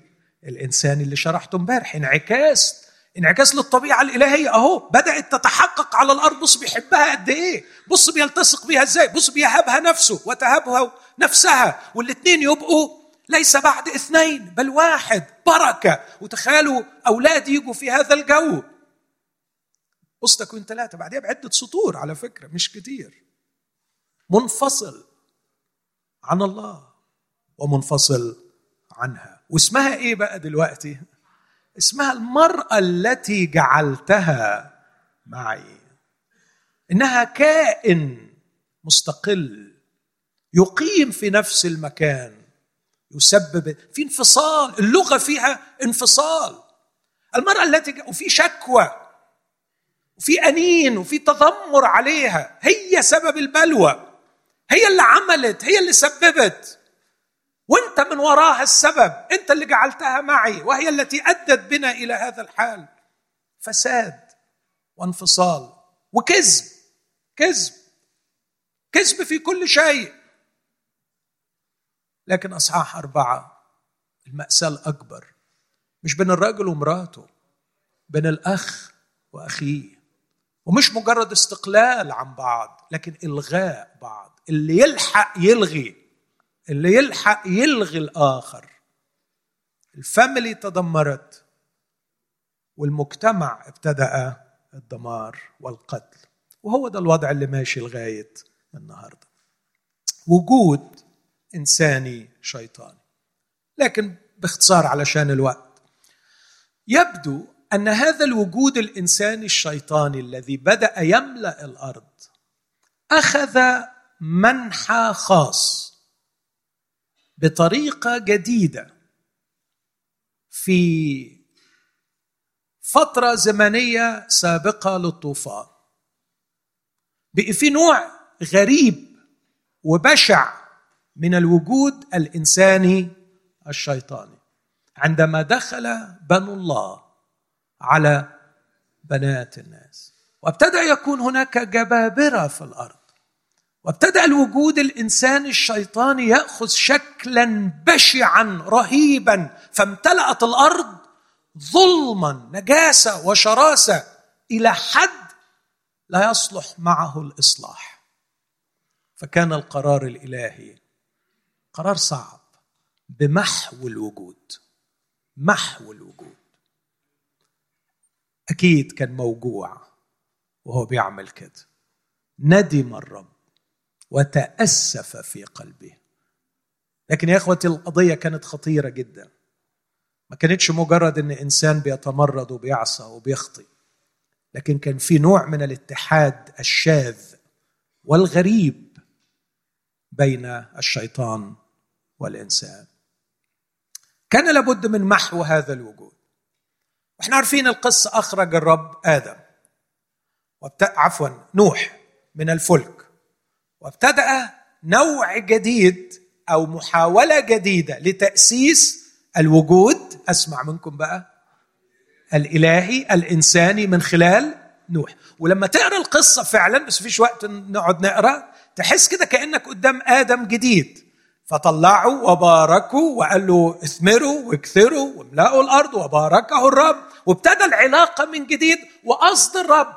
الانساني اللي شرحته امبارح انعكاس انعكاس للطبيعة الإلهية. أهو بدأت تتحقق على الأرض بص بيحبها قد إيه. بص بيلتصق بيها إزاي؟ بص بيهبها نفسه وتهبها نفسها والاثنين يبقوا ليس بعد اثنين بل واحد. بركة. وتخيلوا أولاد يجوا في هذا الجو. بص تكوين ثلاثة بعدها بعده سطور على فكرة مش كتير. منفصل عن الله ومنفصل عنها. واسمها إيه بقى دلوقتي؟ اسمها المرأة التي جعلتها معي. إنها كائن مستقل يقيم في نفس المكان يسبب في انفصال. اللغة فيها انفصال. المرأة التي وفي شكوى وفي أنين وفي تذمر عليها. هي سبب البلوى. هي اللي عملت هي اللي سببت. وانت من وراها السبب انت اللي جعلتها معي وهي التي أدت بنا إلى هذا الحال. فساد وانفصال وكذب كذب كذب في كل شيء. لكن أصحاح أربعة المأساة الأكبر مش بين الراجل ومراته بين الأخ وأخيه. ومش مجرد استقلال عن بعض لكن إلغاء بعض. اللي يلحق يلغي اللي يلحق يلغي الآخر. الفاميلي تدمرت والمجتمع ابتدأ الدمار والقتل. وهو ده الوضع اللي ماشي لغاية النهارده. وجود إنساني شيطاني. لكن باختصار علشان الوقت. يبدو أن هذا الوجود الإنساني الشيطاني الذي بدأ يملأ الأرض أخذ منحى خاص بطريقة جديدة في فترة زمنية سابقة للطوفان بقي في نوع غريب وبشع من الوجود الإنساني الشيطاني. عندما دخل بنو الله على بنات الناس. وابتدأ يكون هناك جبابرة في الأرض. وابتدأ الوجود الانساني الشيطاني يأخذ شكلا بشعا رهيبا. فامتلأت الأرض ظلما نجاسة وشراسة إلى حد لا يصلح معه الإصلاح. فكان القرار الإلهي قرار صعب بمحو الوجود. محو الوجود. أكيد كان موجوع وهو بيعمل كده. ندم الرب وتأسف في قلبه. لكن يا إخوتي القضية كانت خطيرة جدا. ما كانتش مجرد إن إنسان بيتمرد وبيعصى وبيخطي لكن كان في نوع من الاتحاد الشاذ والغريب بين الشيطان والإنسان. كان لابد من محو هذا الوجود. إحنا عارفين القصة أخرج الرب آدم وابت... عفوا نوح من الفلك وابتدأ نوع جديد أو محاولة جديدة لتأسيس الوجود. أسمع منكم بقى الإلهي الإنساني من خلال نوح. ولما تقرأ القصة فعلا بس فيش وقت نقعد نقرأ تحس كده كأنك قدام آدم جديد. فطلعوا وباركوا وقال له اثمروا واكثروا واملأوا الأرض وباركه الرب وابتدى العلاقة من جديد وقصد الرب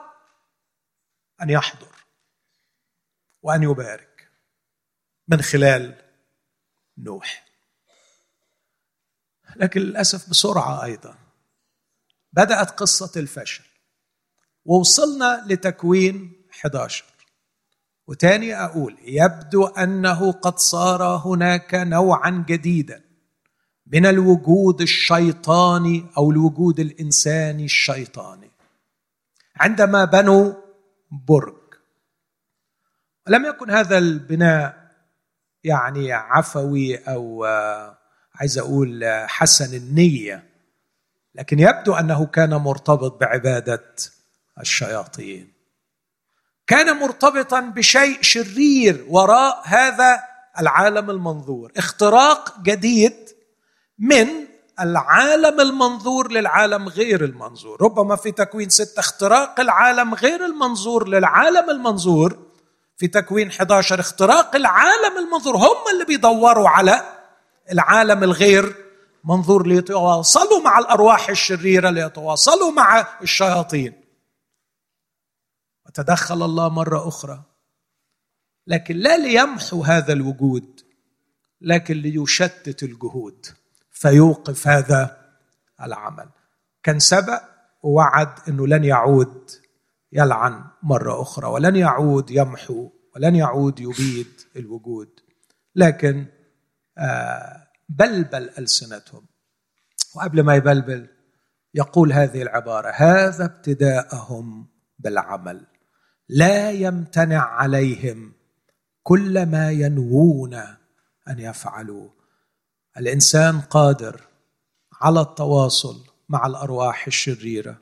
أن يحضر وأن يبارك من خلال نوح. لكن للأسف بسرعة أيضا بدأت قصة الفشل ووصلنا لتكوين 11 وتاني أقول يبدو أنه قد صار هناك نوعا جديدا من الوجود الشيطاني أو الوجود الإنساني الشيطاني. عندما بنوا برج ولم يكن هذا البناء يعني عفوي أو عايز أقول حسن النية لكن يبدو أنه كان مرتبط بعبادة الشياطين. كان مرتبطا بشيء شرير وراء هذا العالم المنظور. اختراق جديد من العالم المنظور للعالم غير المنظور. ربما في تكوين ستة اختراق العالم غير المنظور للعالم المنظور. في تكوين 11 اختراق العالم المنظور. هم اللي بيدوروا على العالم الغير منظور ليتواصلوا مع الأرواح الشريرة ليتواصلوا مع الشياطين. وتدخل الله مرة أخرى. لكن لا ليمحو هذا الوجود لكن ليشتت الجهود. فيوقف هذا العمل. كان سبق ووعد إنه لن يعود يلعن مرة أخرى ولن يعود يمحو ولن يعود يبيد الوجود. لكن آه، بلبل ألسنتهم. وقبل ما يبلبل يقول هذه العبارة هذا ابتداءهم بالعمل. لا يمتنع عليهم كل ما ينوون أن يفعلوا. الإنسان قادر على التواصل مع الأرواح الشريرة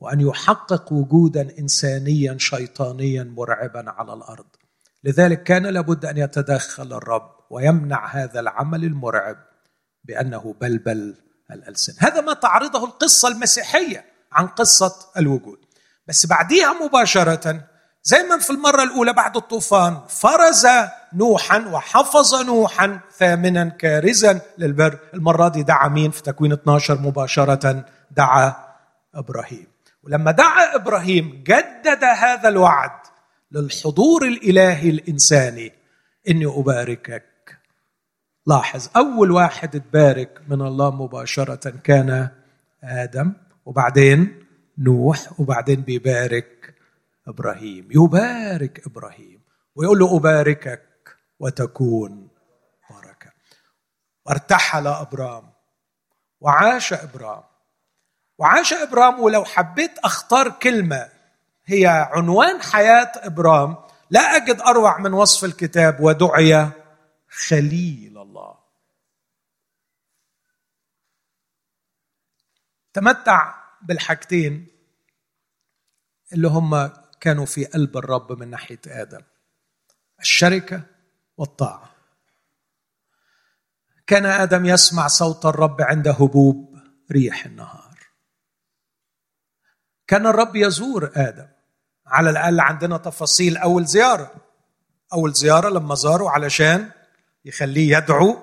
وأن يحقق وجودا انسانيا شيطانيا مرعبا على الأرض. لذلك كان لابد أن يتدخل الرب ويمنع هذا العمل المرعب بأنه بلبل الألسن. هذا ما تعرضه القصة المسيحية عن قصة الوجود. بس بعديها مباشرة زي ما في المرة الأولى بعد الطوفان فرز نوحا وحفظ نوحا ثامنا كارزا للبر. المرة دي دعا مين؟ في تكوين 12 مباشرة دعا إبراهيم. ولما دعا إبراهيم جدد هذا الوعد للحضور الإلهي الإنساني إني أباركك. لاحظ أول واحد اتبارك من الله مباشرة كان آدم وبعدين نوح وبعدين بيبارك إبراهيم. يبارك إبراهيم ويقول له أباركك وتكون بركة. وارتحل أبرام وعاش إبرام. وعاش إبرام ولو حبيت أختار كلمة هي عنوان حياة إبرام لا أجد أروع من وصف الكتاب ودعي خليل الله. تمتع بالحاجتين اللي هم كانوا في قلب الرب من ناحية آدم. الشركة والطاعة. كان آدم يسمع صوت الرب عند هبوب ريح النهار. كان الرب يزور آدم. على الأقل عندنا تفاصيل أول زيارة. أول زيارة لما زاروا علشان يخليه يدعو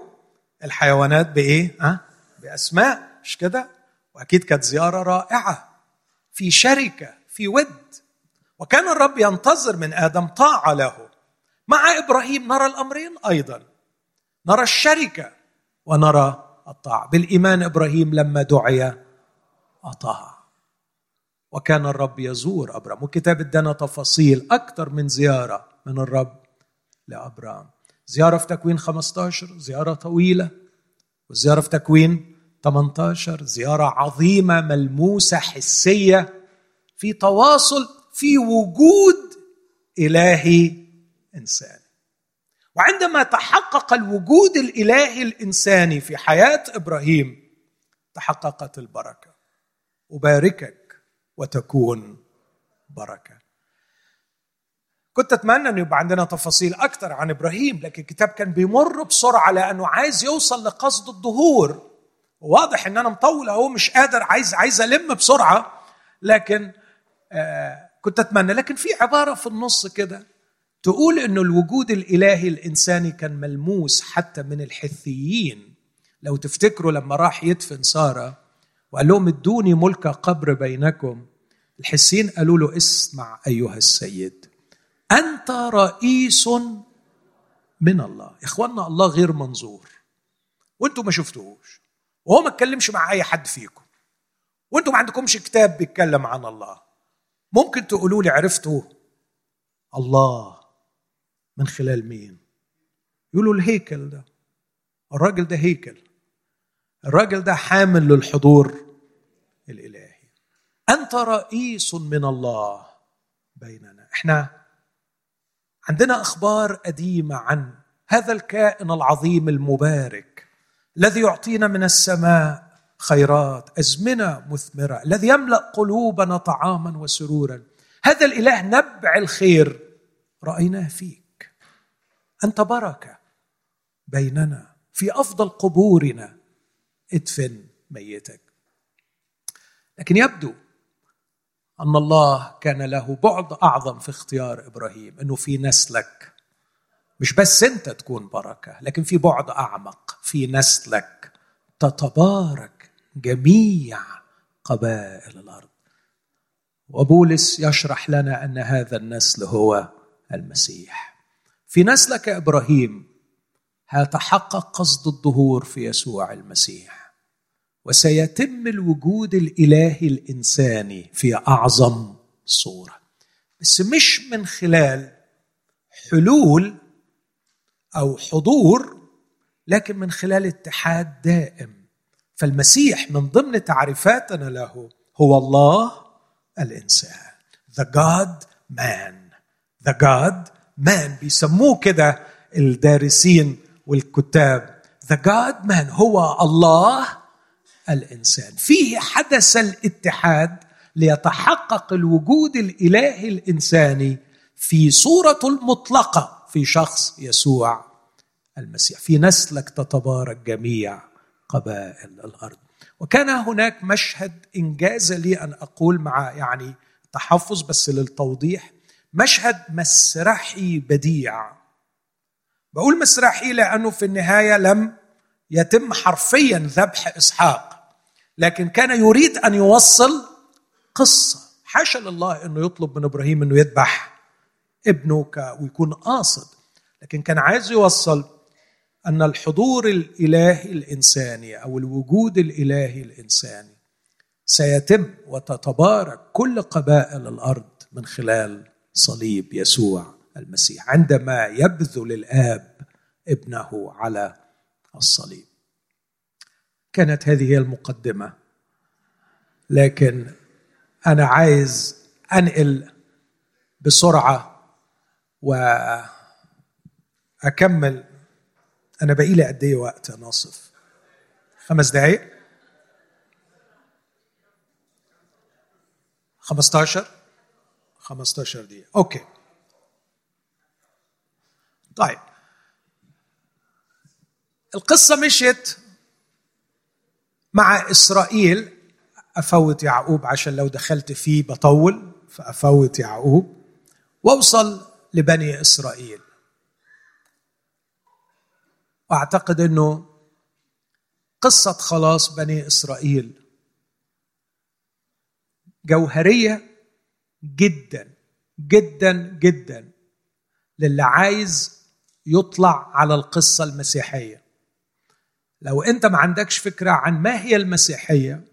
الحيوانات بإيه؟ ها؟ بأسماء. مش كده؟ وأكيد كانت زيارة رائعة. في شركة في ود. وكان الرب ينتظر من آدم طاعة له. مع إبراهيم نرى الأمرين أيضا. نرى الشركة ونرى الطاعة. بالإيمان إبراهيم لما دعي أطاع. وكان الرب يزور أبرام. والكتاب ادانا تفاصيل أكثر من زيارة من الرب لأبرام. زيارة في تكوين 15 زيارة طويلة. والزياره في تكوين 18 زيارة عظيمة ملموسة حسية في تواصل في وجود الهي انساني وعندما تحقق الوجود الالهي الانساني في حياة إبراهيم تحققت البركة. أباركك وتكون بركة. كنت أتمنى انه يبقى عندنا تفاصيل أكثر عن إبراهيم لكن الكتاب كان بيمر بسرعة لأنه عايز يوصل لقصد الظهور واضح إن أنا مطول أهو مش قادر عايز عايز ألم بسرعة لكن آه كنت أتمنى لكن في عبارة في النص كده تقول إنه الوجود الإلهي الإنساني كان ملموس حتى من الحثيين. لو تفتكروا لما راح يدفن سارة وقال لهم ادوني ملك قبر بينكم الحسين قالوا له اسمع أيها السيد أنت رئيس من الله. يا الله غير منظور. وأنتم ما شفتوهوش وهو ما اتكلمش مع أي حد فيكم. وأنتم ما عندكمش كتاب بيتكلم عن الله. ممكن تقولوا لي عرفتوا الله. من خلال مين؟ يقولوا الهيكل ده. الراجل ده هيكل. الراجل ده حامل للحضور الإلهي. أنت رئيس من الله بيننا. إحنا عندنا أخبار قديمة عن هذا الكائن العظيم المبارك الذي يعطينا من السماء خيرات أزمنة مثمرة الذي يملأ قلوبنا طعاما وسرورا. هذا الإله نبع الخير. رأيناه فيك. أنت بركة بيننا. في أفضل قبورنا. ادفن ميتك. لكن يبدو أن الله كان له بعد أعظم في اختيار إبراهيم أنه في نسلك. مش بس أنت تكون بركة لكن في بعد أعمق في نسلك. تتبارك جميع قبائل الأرض. وبولس يشرح لنا أن هذا النسل هو المسيح. في نسلك إبراهيم هيتحقق قصد الظهور في يسوع المسيح. وسيتم الوجود الإلهي الإنساني في أعظم صورة. بس مش من خلال حلول أو حضور لكن من خلال اتحاد دائم فالمسيح من ضمن تعريفاتنا له هو الله الإنسان. The God man. The God man. بيسموه كده الدارسين والكتاب. The God man هو الله الإنسان. فيه حدث الاتحاد ليتحقق الوجود الإلهي الإنساني في صورته المطلقة في شخص يسوع المسيح. في نسلك تتبارك جميع قبائل الأرض. وكان هناك مشهد إنجاز لي أن أقول مع يعني تحفظ بس للتوضيح. مشهد مسرحي بديع. بقول مسرحي لأنه في النهاية لم يتم حرفيا ذبح إسحاق لكن كان يريد أن يوصل قصة. حاشا لله إنه يطلب من إبراهيم إنه يذبح ابنه ويكون قاصد لكن كان عايز يوصل أن الحضور الالهي الإنساني أو الوجود الالهي الإنساني سيتم وتتبارك كل قبائل الأرض من خلال صليب يسوع المسيح عندما يبذل الآب ابنه على الصليب. كانت هذه هي المقدمة لكن أنا عايز أنقل بسرعة وأكمل أنا باقي لي قد إيه وقت يا ناصف؟ خمس دقائق 15 15 دقيقة. أوكي. طيب. القصة مشيت مع إسرائيل. أفوت يعقوب عشان لو دخلت فيه بطول فأفوت يعقوب. وأوصل لبني إسرائيل. وأعتقد أنه قصة خلاص بني إسرائيل جوهرية جدا جدا جدا للي عايز يطلع على القصة المسيحية. لو أنت ما عندكش فكرة عن ما هي المسيحية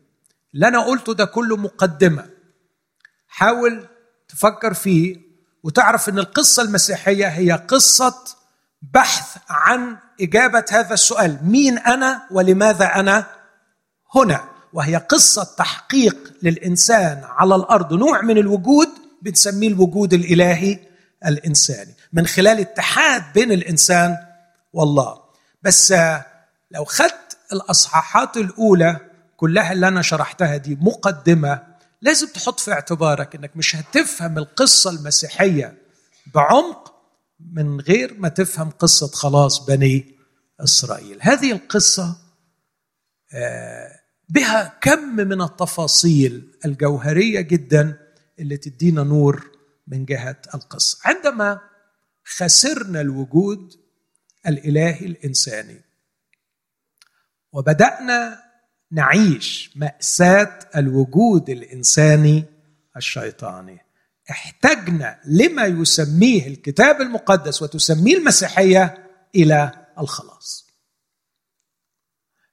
اللي أنا قلته ده كله مقدمة. حاول تفكر فيه وتعرف إن القصة المسيحية هي قصة بحث عن إجابة هذا السؤال. مين أنا ولماذا أنا هنا؟ وهي قصة تحقيق للإنسان على الأرض نوع من الوجود بنسميه الوجود الإلهي الإنساني. من خلال اتحاد بين الإنسان والله. بس لو خدت الأصحاحات الأولى كلها اللي أنا شرحتها دي مقدمة لازم تحط في اعتبارك إنك مش هتفهم القصة المسيحية بعمق من غير ما تفهم قصة خلاص بني إسرائيل. هذه القصة آه بها كم من التفاصيل الجوهرية جدا اللي تدينا نور من جهة القصة. عندما خسرنا الوجود الإلهي الإنساني وبدأنا نعيش مأساة الوجود الإنساني الشيطاني احتجنا لما يسميه الكتاب المقدس وتسميه المسيحية إلى الخلاص.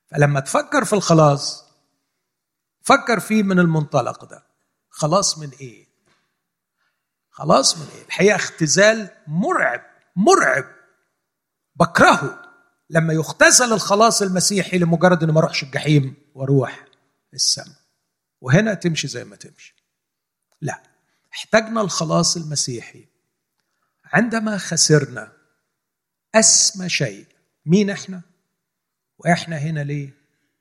فلما تفكر في الخلاص فكر فيه من المنطلق ده. خلاص من إيه؟ خلاص من إيه؟ الحقيقة اختزال مرعب مرعب. بكرهه لما يختزل الخلاص المسيحي لمجرد اني ما اروحش الجحيم وأروح السماء. وهنا تمشي زي ما تمشي. لا احتاجنا الخلاص المسيحي. عندما خسرنا أسمى شيء مين إحنا؟ وإحنا هنا ليه؟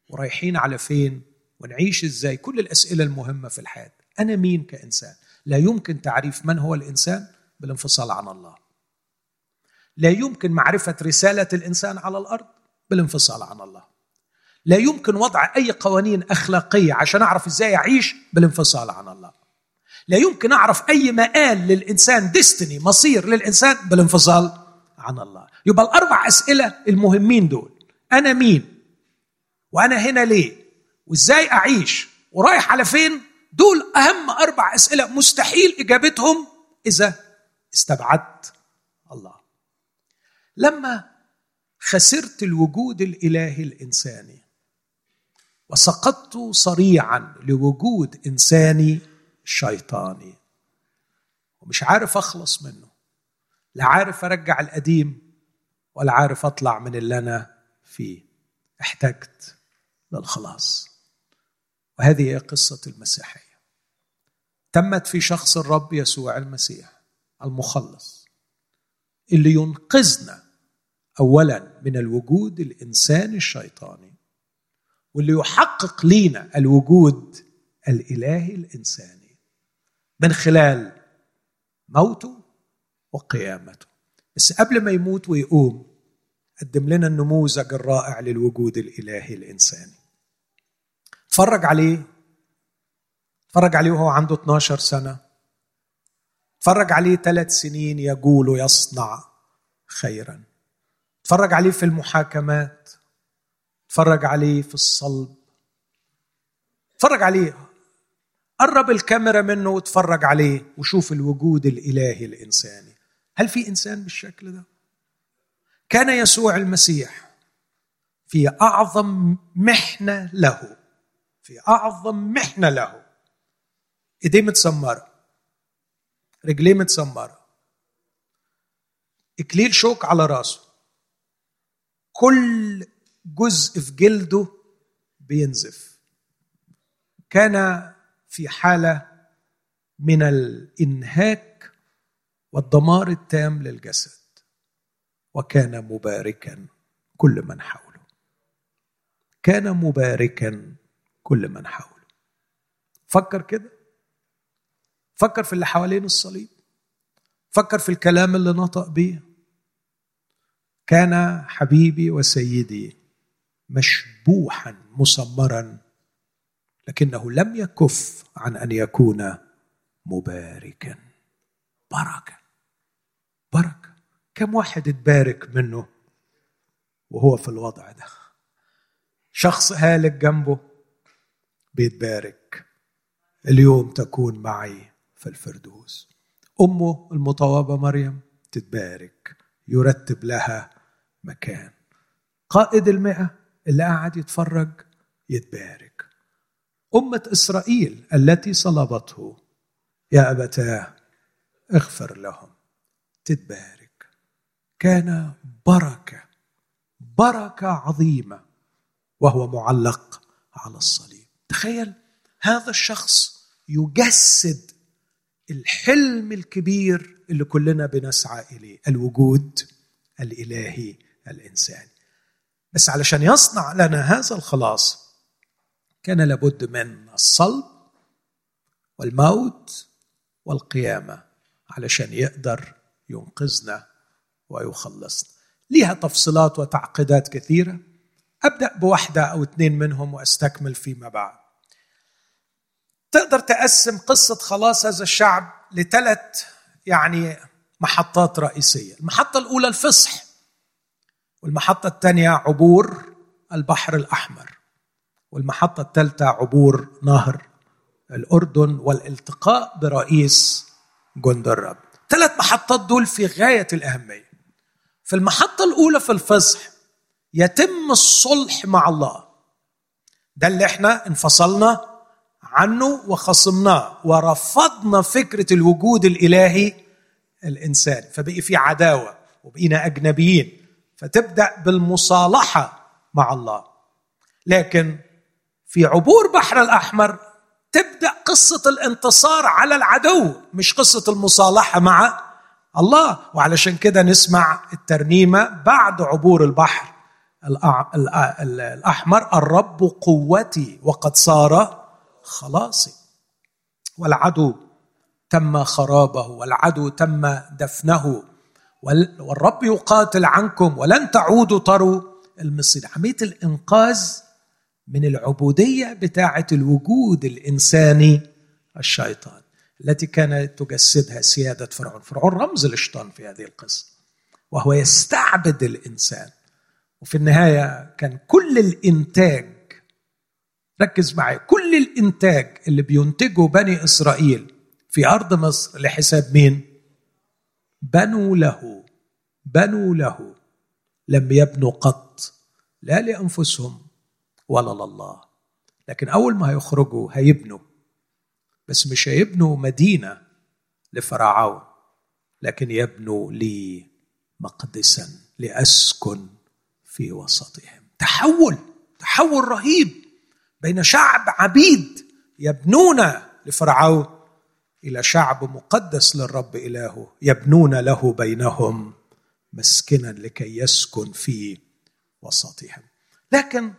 ورايحين على فين؟ ونعيش إزاي؟ كل الأسئلة المهمة في الحياة. أنا مين كإنسان؟ لا يمكن تعريف من هو الإنسان بالانفصال عن الله. لا يمكن معرفة رسالة الإنسان على الأرض بالانفصال عن الله. لا يمكن وضع أي قوانين أخلاقية عشان أعرف إزاي أعيش بالانفصال عن الله. لا يمكن أعرف أي مآل للإنسان ديستني مصير للإنسان بالانفصال عن الله. يبقى الأربع أسئلة المهمين دول. أنا مين؟ وأنا هنا ليه؟ وإزاي أعيش؟ ورايح على فين؟ دول أهم أربع أسئلة مستحيل إجابتهم إذا استبعدت الله. لما خسرت الوجود الإلهي الإنساني وسقطت صريعا لوجود إنساني شيطاني. ومش عارف أخلص منه. لا عارف أرجع القديم ولا عارف أطلع من اللي أنا فيه. احتجت للخلاص. وهذه هي قصة المسيحية. تمت في شخص الرب يسوع المسيح المخلص اللي ينقذنا اولا من الوجود الإنساني الشيطاني واللي يحقق لينا الوجود الإلهي الإنساني. من خلال موته وقيامته. بس قبل ما يموت ويقوم قدم لنا النموذج الرائع للوجود الإلهي الإنساني. اتفرج عليه. اتفرج عليه وهو عنده 12 سنة. اتفرج عليه ثلاث سنين يقول ويصنع خيرا. اتفرج عليه في المحاكمات. اتفرج عليه في الصلب. اتفرج عليه قرب الكاميرا منه واتفرج عليه وشوف الوجود الإلهي الإنساني. هل في إنسان بالشكل ده؟ كان يسوع المسيح في أعظم محنة له في أعظم محنة له. إيديه متسمرة رجليه متسمرة. إكليل شوك على راسه. كل جزء في جلده بينزف. كان في حالة من الإنهاك والدمار التام للجسد وكان مباركا كل من حوله. كان مباركا كل من حوله. فكر كده. فكر في اللي حوالين الصليب. فكر في الكلام اللي نطق بيه. كان حبيبي وسيدي مشبوحا مسمرا لكنه لم يكف عن أن يكون مباركا. بركة. بركة. كم واحد اتبارك منه وهو في الوضع ده؟ شخص هالك جنبه بيتبارك. اليوم تكون معي في الفردوس. أمه المطوبة مريم تتبارك. يرتب لها مكان. قائد المئة اللي قاعد يتفرج يتبارك. أمة إسرائيل التي صلبته. يا أبتاه اغفر لهم. تتبارك. كان بركة بركة عظيمة وهو معلق على الصليب. تخيل هذا الشخص يجسد الحلم الكبير اللي كلنا بنسعى إليه الوجود الإلهي الإنساني. بس علشان يصنع لنا هذا الخلاص كان لابد من الصلب والموت والقيامة علشان يقدر ينقذنا ويخلصنا. ليها تفصيلات وتعقيدات كثيرة. أبدأ بواحدة أو اثنين منهم وأستكمل فيما بعد. تقدر تقسم قصة خلاص هذا الشعب لثلاث يعني محطات رئيسية. المحطة الأولى الفصح والمحطة الثانية عبور البحر الأحمر. والمحطة الثالثة عبور نهر الأردن والالتقاء برئيس جند الرب ثلاث محطات دول في غاية الأهمية. في المحطة الأولى في الفصح يتم الصلح مع الله. ده اللي إحنا انفصلنا عنه وخصمناه ورفضنا فكرة الوجود الإلهي الإنساني. فبقي في عداوة وبقينا أجنبيين. فتبدأ بالمصالحة مع الله. لكن في عبور بحر الأحمر تبدأ قصة الانتصار على العدو مش قصة المصالحة مع الله. وعلشان كده نسمع الترنيمة بعد عبور البحر الأحمر الرب قوتي وقد صار خلاصي. والعدو تم خرابه والعدو تم دفنه والرب يقاتل عنكم ولن تعودوا تروا المصير. عملية الإنقاذ من العبودية بتاعة الوجود الإنساني الشيطان التي كانت تجسدها سيادة فرعون. فرعون رمز الشيطان في هذه القصة وهو يستعبد الإنسان. وفي النهاية كان كل الإنتاج ركز معي كل الإنتاج اللي بينتجه بني إسرائيل في أرض مصر لحساب مين؟ بنوا له بنوا له لم يبنوا قط لا لأنفسهم ولا لله. لكن أول ما هيخرجوا هيبنوا. بس مش هيبنوا مدينة لفرعون لكن يبنوا لي مقدسا لأسكن في وسطهم. تحول تحول رهيب بين شعب عبيد يبنون لفرعون إلى شعب مقدس للرب إلهه يبنون له بينهم مسكنا لكي يسكن في وسطهم. لكن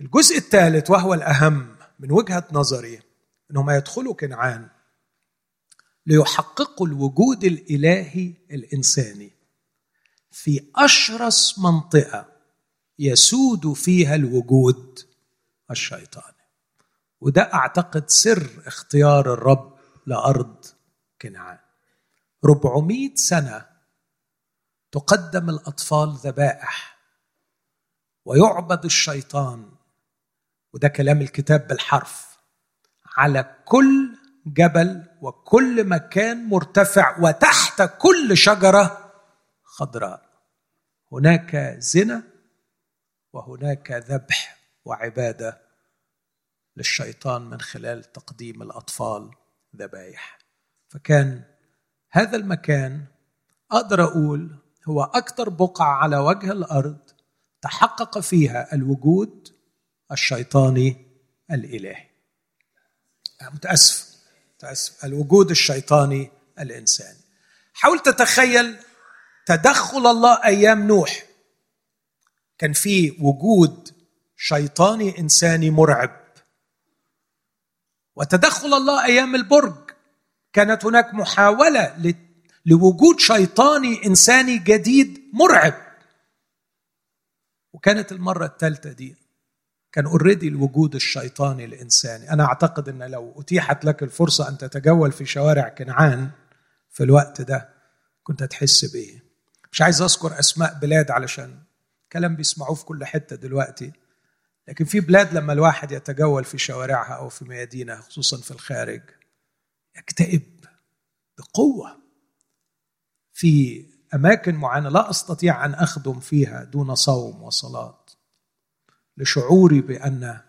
الجزء الثالث وهو الأهم من وجهة نظري إنهم يدخلوا كنعان ليحققوا الوجود الإلهي الإنساني في أشرس منطقة يسود فيها الوجود الشيطاني. وده أعتقد سر اختيار الرب لأرض كنعان. 400 سنة تقدم الأطفال ذبائح ويعبد الشيطان وده كلام الكتاب بالحرف. على كل جبل وكل مكان مرتفع وتحت كل شجرة خضراء. هناك زنا وهناك ذبح وعبادة للشيطان من خلال تقديم الأطفال ذبائح فكان هذا المكان أقدر أقول هو أكثر بقعة على وجه الأرض تحقق فيها الوجود الشيطاني الإلهي. متأسف متأسف. الوجود الشيطاني الإنساني. حاول تتخيل تدخل الله أيام نوح. كان في وجود شيطاني إنساني مرعب. وتدخل الله أيام البرج. كانت هناك محاولة لوجود شيطاني إنساني جديد مرعب. وكانت المرة الثالثة دي كان اوريدي الوجود الشيطاني الإنساني. أنا أعتقد إن لو أتيحت لك الفرصة أن تتجول في شوارع كنعان في الوقت ده كنت هتحس بإيه. مش عايز أذكر أسماء بلاد علشان كلام بيسمعوه في كل حتة دلوقتي لكن في بلاد لما الواحد يتجول في شوارعها أو في ميادينها خصوصا في الخارج يكتئب بقوة. في أماكن معينة لا أستطيع أن أخدم فيها دون صوم وصلاة. لشعوري بأن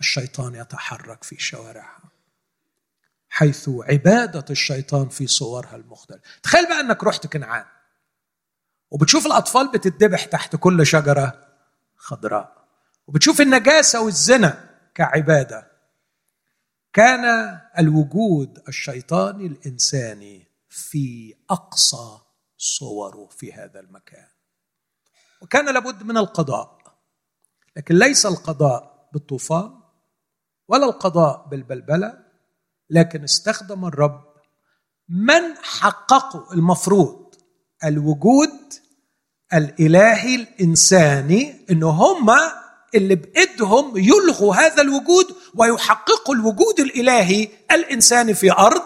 الشيطان يتحرك في شوارعها حيث عبادة الشيطان في صورها المختلفة. تخيل بقى إنك رحت كنعان وبتشوف الأطفال بتتذبح تحت كل شجرة خضراء وبتشوف النجاسة والزنا كعبادة. كان الوجود الشيطاني الإنساني في أقصى صوره في هذا المكان. وكان لابد من القضاء. لكن ليس القضاء بالطوفان ولا القضاء بالبلبلة لكن استخدم الرب من حققوا المفروض الوجود الإلهي الإنساني إن هم اللي بإيدهم يلغوا هذا الوجود ويحققوا الوجود الإلهي الإنساني في أرض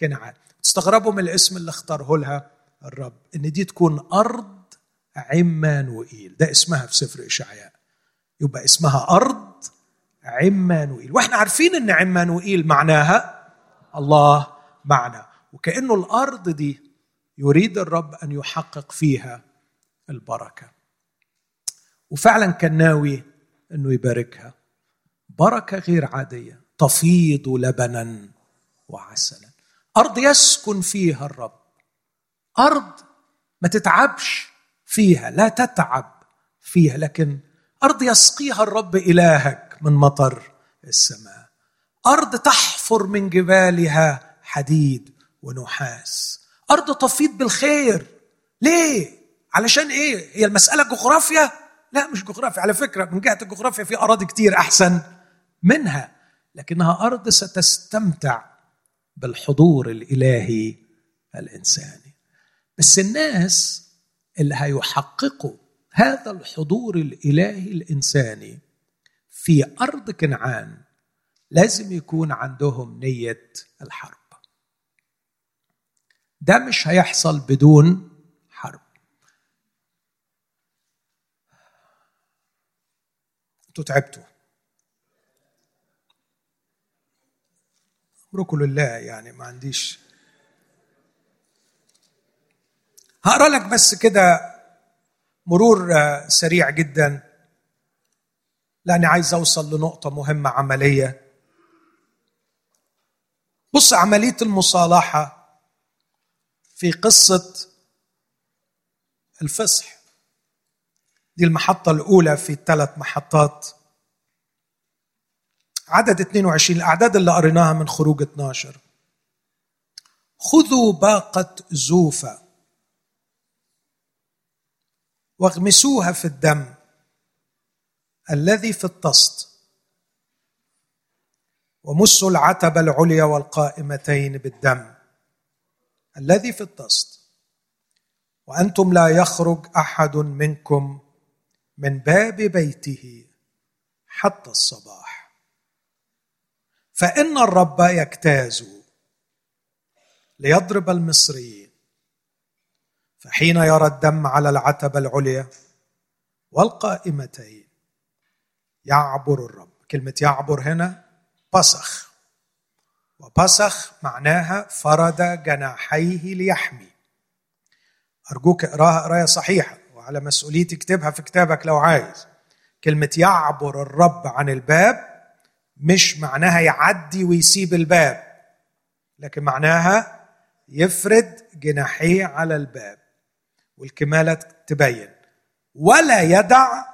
كنعان. تستغربوا من الاسم اللي اختاره لها الرب إن دي تكون أرض عمانوئيل ده اسمها في سفر إشعياء. يبقى اسمها أرض عمانوئيل. وإحنا عارفين إن عمانوئيل معناها الله معنا وكأنه الأرض دي يريد الرب أن يحقق فيها البركة. وفعلا كان ناوي إنه يباركها. بركة غير عادية تفيض لبنا وعسلا. أرض يسكن فيها الرب. أرض ما تتعبش فيها لا تتعب فيها لكن أرض يسقيها الرب إلهك من مطر السماء. أرض تحفر من جبالها حديد ونحاس. أرض تفيض بالخير. ليه؟ علشان إيه؟ هي المسألة جغرافيا؟ لا مش جغرافيا. على فكرة من جهة الجغرافيا في أراضي كتير أحسن منها لكنها أرض ستستمتع بالحضور الإلهي الإنساني. بس الناس اللي هيحققوا هذا الحضور الإلهي الإنساني في أرض كنعان لازم يكون عندهم نية الحرب. ده مش هيحصل بدون حرب. أنتوا تعبتوا. أمركم لله يعني ما عنديش. هقرأ لك بس كده مرور آه، سريع جدا لأني عايز أوصل لنقطة مهمة عملية. بص عملية المصالحة في قصة الفصح. دي المحطة الأولى في الثلاث محطات. عدد 22 الأعداد اللي قريناها من خروج 12 خذوا باقة زوفه واغمسوها في الدم الذي في الطست. ومسوا العتبة العليا والقائمتين بالدم الذي في الطست. وأنتم لا يخرج أحد منكم من باب بيته حتى الصباح. فإن الرب يجتاز ليضرب المصريين فحين يرى الدم على العتبة العليا والقائمتين. يعبر الرب. كلمة يعبر هنا بصخ. وبصخ معناها فرد جناحيه ليحمي. أرجوك اقراها قراية صحيحة وعلى مسؤوليتي اكتبها في كتابك لو عايز. كلمة يعبر الرب عن الباب مش معناها يعدي ويسيب الباب لكن معناها يفرد جناحيه على الباب. والكمالة تبين. ولا يدع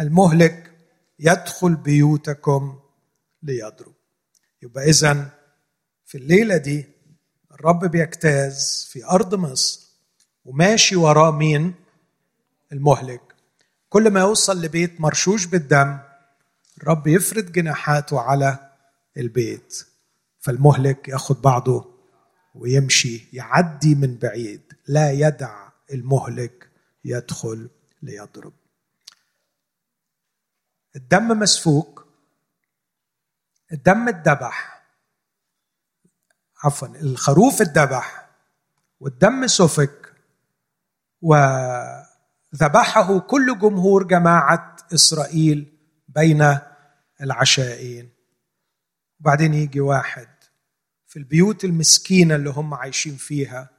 المهلك يدخل بيوتكم ليضرب. يبقى إذا في الليلة دي الرب بيجتاز في أرض مصر وماشي وراه مين؟ المهلك. كل ما يوصل لبيت مرشوش بالدم الرب يفرد جناحاته على البيت. فالمهلك ياخد بعضه ويمشي يعدي من بعيد. لا يدع المهلك يدخل ليضرب. الدم مسفوك. الدم اتذبح عفوا الخروف اتذبح والدم سفك. وذبحه كل جمهور جماعة إسرائيل بين العشائين. وبعدين يجي واحد في البيوت المسكينة اللي هم عايشين فيها.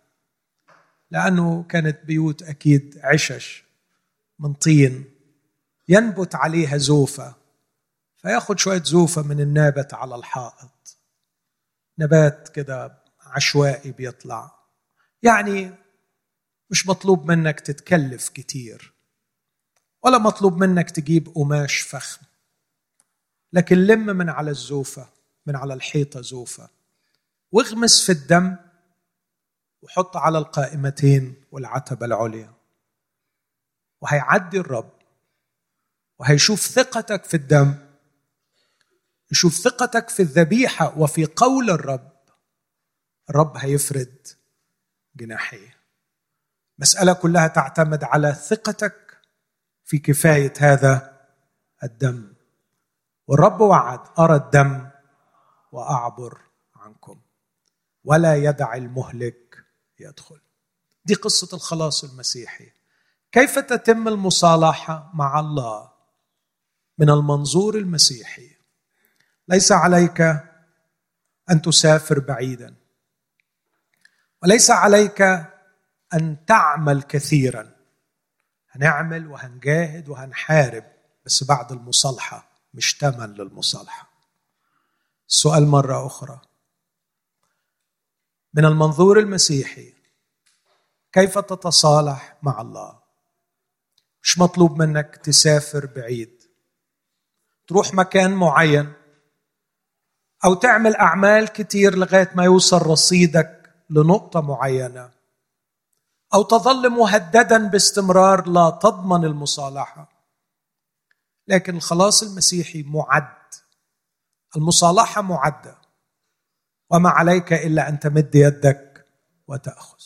لأنه كانت بيوت أكيد عشش من طين. ينبت عليها زوفة فياخد شوية زوفة من النابت على الحائط. نبات كده عشوائي بيطلع. يعني مش مطلوب منك تتكلف كتير ولا مطلوب منك تجيب قماش فخم. لكن لم من على الزوفة من على الحيطة زوفة. واغمس في الدم وحط على القائمتين والعتبة العليا. وهيعدي الرب وهيشوف ثقتك في الدم يشوف ثقتك في الذبيحة وفي قول الرب. الرب هيفرد جناحيه. مسألة كلها تعتمد على ثقتك في كفاية هذا الدم. والرب وعد أرى الدم وأعبر عنكم. ولا يدع المهلك يدخل. دي قصة الخلاص المسيحي. كيف تتم المصالحة مع الله من المنظور المسيحي؟ ليس عليك أن تسافر بعيدا وليس عليك أن تعمل كثيرا. هنعمل وهنجاهد وهنحارب بس بعد المصالحة مش تمن للمصالحة. السؤال مرة أخرى. من المنظور المسيحي. كيف تتصالح مع الله؟ مش مطلوب منك تسافر بعيد. تروح مكان معين أو تعمل أعمال كتير لغاية ما يوصل رصيدك لنقطة معينة. أو تظل مهددا باستمرار لا تضمن المصالحة. لكن الخلاص المسيحي معد. المصالحة معدة. وما عليك إلا أن تمد يدك وتأخذ.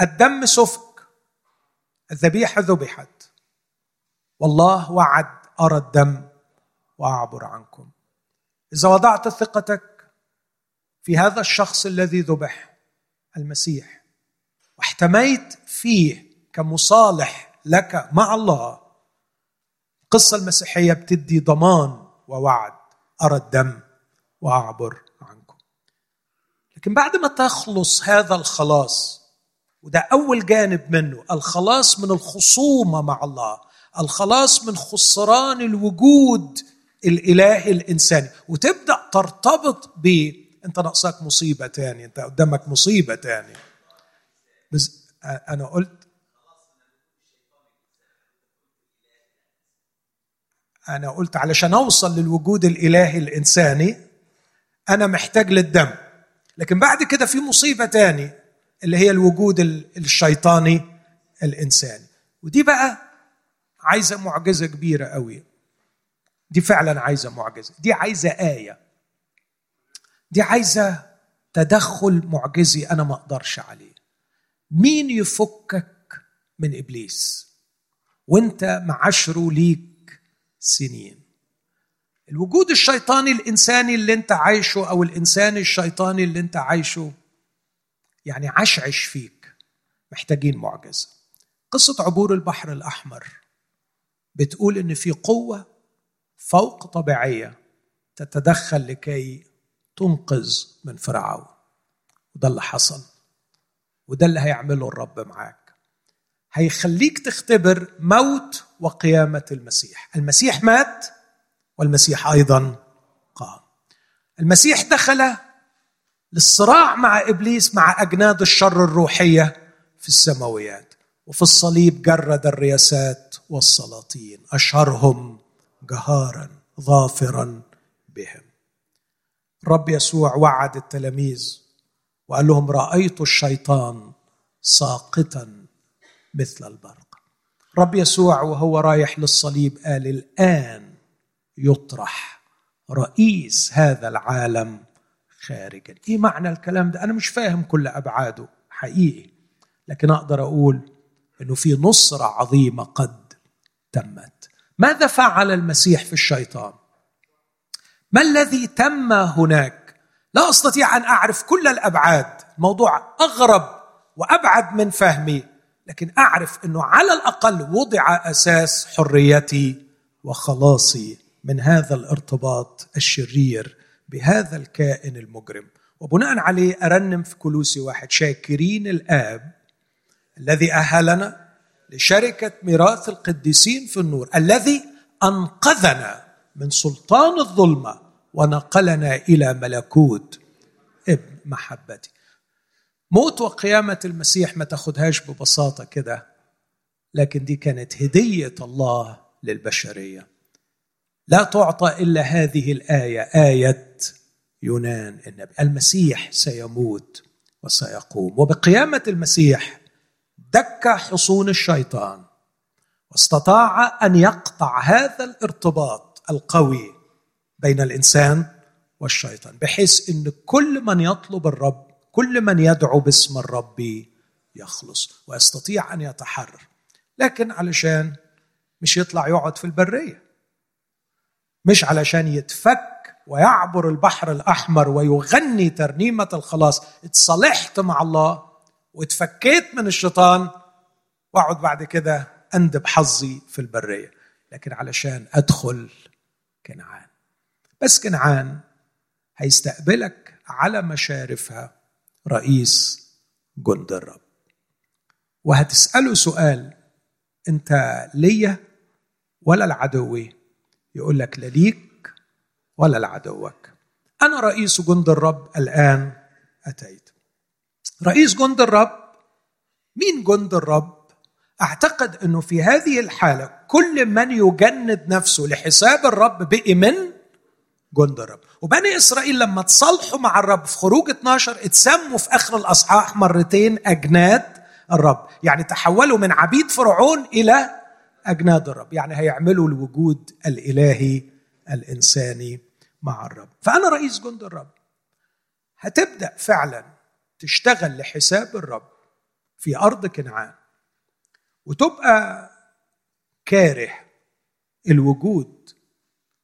الدم سفك الذبيحة ذبحت. والله وعد أرى الدم وأعبر عنكم. إذا وضعت ثقتك في هذا الشخص الذي ذبح المسيح واحتميت فيه كمصالح لك مع الله القصة المسيحية بتدي ضمان ووعد. أرى الدم وأعبر لكن بعد ما تخلص هذا الخلاص وده أول جانب منه الخلاص من الخصومة مع الله الخلاص من خسران الوجود الإلهي الإنساني وتبدأ ترتبط ب أنت ناقصك مصيبة تاني أنت قدامك مصيبة تاني بس أنا قلت أنا قلت علشان أوصل للوجود الإلهي الإنساني أنا محتاج للدم. لكن بعد كده في مصيبة تاني اللي هي الوجود الشيطاني الإنساني. ودي بقى عايزة معجزة كبيرة قوي. دي فعلا عايزة معجزة. دي عايزة آية. دي عايزة تدخل معجزي أنا ما أقدرش عليه. مين يفكك من إبليس؟ وأنت معاشره ليك سنين. الوجود الشيطاني الإنساني اللي أنت عايشه أو الإنسان الشيطاني اللي أنت عايشه يعني عشعش فيك. محتاجين معجزة. قصة عبور البحر الأحمر بتقول إن في قوة فوق طبيعية تتدخل لكي تنقذ من فرعون. وده اللي حصل. وده اللي هيعمله الرب معاك. هيخليك تختبر موت وقيامة المسيح. المسيح مات والمسيح أيضا قام المسيح دخل للصراع مع إبليس مع أجناد الشر الروحية في السماويات وفي الصليب جرد الرياسات والسلاطين أشهرهم جهارا ظافرا بهم. الرب يسوع وعد التلاميذ وقال لهم رأيت الشيطان ساقطا مثل البرق. رب يسوع وهو رايح للصليب قال الآن يطرح رئيس هذا العالم خارجا إيه معنى الكلام ده؟ أنا مش فاهم كل أبعاده حقيقي. لكن أقدر أقول إنه في نصرة عظيمة قد تمت. ماذا فعل المسيح في الشيطان؟ ما الذي تم هناك؟ لا أستطيع أن أعرف كل الأبعاد. الموضوع أغرب وأبعد من فهمي. لكن أعرف إنه على الأقل وضع أساس حريتي وخلاصي من هذا الارتباط الشرير بهذا الكائن المجرم. وبناء عليه أرنم في كلوسي واحد شاكرين الآب الذي أهلنا لشركة ميراث القديسين في النور الذي أنقذنا من سلطان الظلمة ونقلنا إلى ملكوت ابن محبتي. موت وقيامة المسيح ما تاخدهاش ببساطة كده لكن دي كانت هدية الله للبشرية. لا تعطى إلا هذه الآية آية يونان النبي. المسيح سيموت وسيقوم. وبقيامة المسيح دك حصون الشيطان واستطاع أن يقطع هذا الارتباط القوي بين الإنسان والشيطان بحيث إن كل من يطلب الرب كل من يدعو باسم الرب يخلص ويستطيع أن يتحرر. لكن علشان مش يطلع يقعد في البرية. مش علشان يتفك ويعبر البحر الأحمر ويغني ترنيمة الخلاص. اتصالحت مع الله واتفكيت من الشيطان وأقعد بعد كده أندب حظي في البرية. لكن علشان أدخل كنعان. بس كنعان هيستقبلك على مشارفها رئيس جند الرب. وهتسأله سؤال أنت ليا ولا العدوي؟ يقول لك لا ليك ولا لعدوك. أنا رئيس جند الرب الآن أتيت. رئيس جند الرب مين جند الرب؟ أعتقد إنه في هذه الحالة كل من يجند نفسه لحساب الرب بقي من جند الرب. وبني إسرائيل لما تصالحوا مع الرب في خروج 12 اتسموا في آخر الأصحاح مرتين أجناد الرب. يعني تحولوا من عبيد فرعون إلى أجناد الرب. يعني هيعملوا الوجود الإلهي الإنساني مع الرب. فأنا رئيس جند الرب. هتبدأ فعلا تشتغل لحساب الرب في أرض كنعان وتبقى كاره الوجود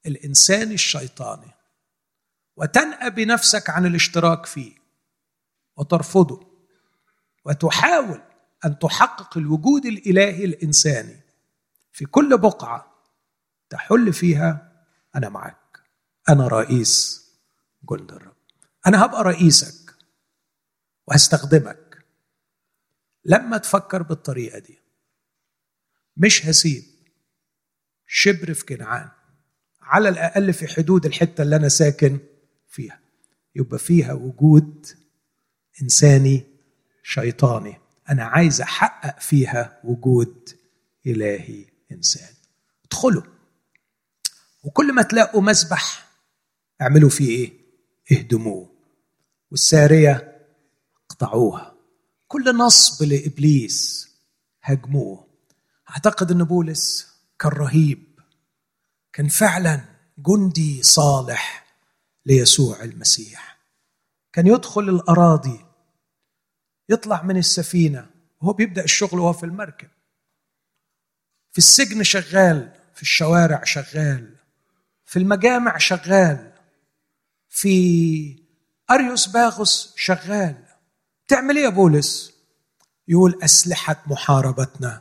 الإنساني الشيطاني وتنأى بنفسك عن الاشتراك فيه وترفضه وتحاول أن تحقق الوجود الإلهي الإنساني في كل بقعة تحل فيها أنا معك. أنا رئيس جند الرب. أنا هبقى رئيسك وهستخدمك. لما تفكر بالطريقة دي مش هسيب شبر في كنعان على الأقل في حدود الحتة اللي أنا ساكن فيها. يبقى فيها وجود إنساني شيطاني. أنا عايز أحقق فيها وجود إلهي. إنسان. ادخلوا. وكل ما تلاقوا مسبح اعملوا فيه إيه؟ اهدموه. والسارية اقطعوها كل نصب لإبليس هاجموه أعتقد إن بولس كان رهيب. كان فعلا جندي صالح ليسوع المسيح. كان يدخل الأراضي يطلع من السفينة وهو بيبدأ الشغل وهو في المركب. في السجن شغال في الشوارع شغال في المجامع شغال في أريوس باغوس شغال. تعمل إيه يا بولس؟ يقول أسلحة محاربتنا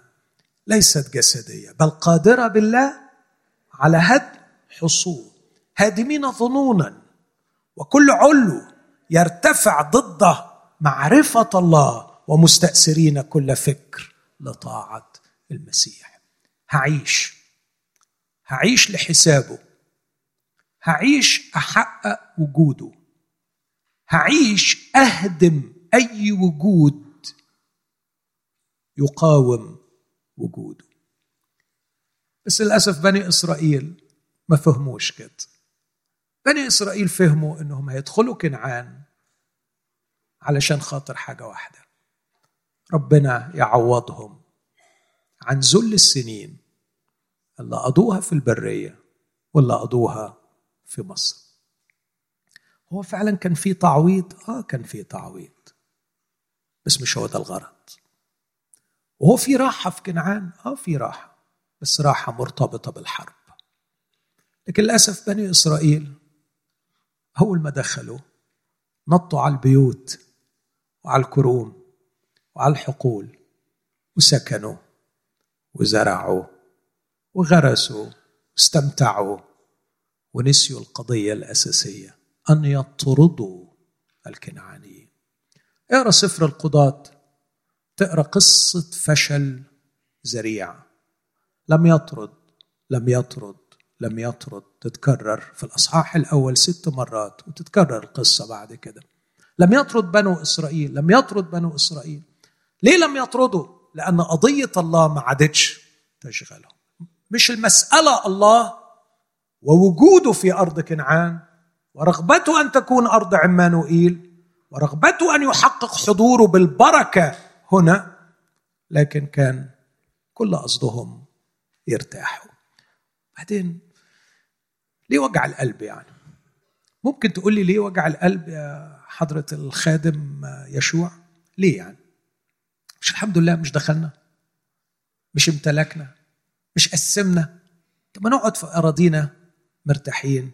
ليست جسدية بل قادرة بالله على هدم حصول. هادمين ظنونا وكل علو يرتفع ضد معرفة الله ومستأثرين كل فكر لطاعة المسيح. هعيش. هعيش لحسابه. هعيش أحقق وجوده. هعيش أهدم أي وجود يقاوم وجوده. بس للأسف بني إسرائيل ما فهموش كده بني إسرائيل فهموا إنهم هيدخلوا كنعان علشان خاطر حاجة واحدة. ربنا يعوضهم عن ذل السنين اللي قضوها في البرية واللي قضوها في مصر. هو فعلا كان في تعويض؟ آه كان في تعويض. بس مش هو ده الغرض. وهو في راحة في كنعان؟ آه في راحة. بس راحة مرتبطة بالحرب. لكن للأسف بني إسرائيل أول ما دخلوا نطوا على البيوت وعلى الكروم وعلى الحقول وسكنوا وزرعوا وغرسوا واستمتعوا ونسيوا القضية الأساسية أن يطردوا الكنعانيين. اقرأ سفر القضاة تقرأ قصة فشل ذريع لم يطرد لم يطرد لم يطرد تتكرر في الأصحاح الأول ست مرات وتتكرر القصة بعد كده. لم يطرد بنو إسرائيل لم يطرد بنو إسرائيل. ليه لم يطردوا؟ لأن قضية الله ما عادتش تشغلهم. مش المسألة الله ووجوده في أرض كنعان ورغبته أن تكون أرض عمانوئيل ورغبته أن يحقق حضوره بالبركة هنا لكن كان كل قصدهم يرتاحوا. بعدين ليه وجع القلب يعني؟ ممكن تقول لي ليه وجع القلب يا حضرة الخادم يشوع؟ ليه يعني؟ مش الحمد لله مش دخلنا؟ مش امتلكنا؟ مش قسمنا. طب ما نقعد في أراضينا مرتاحين.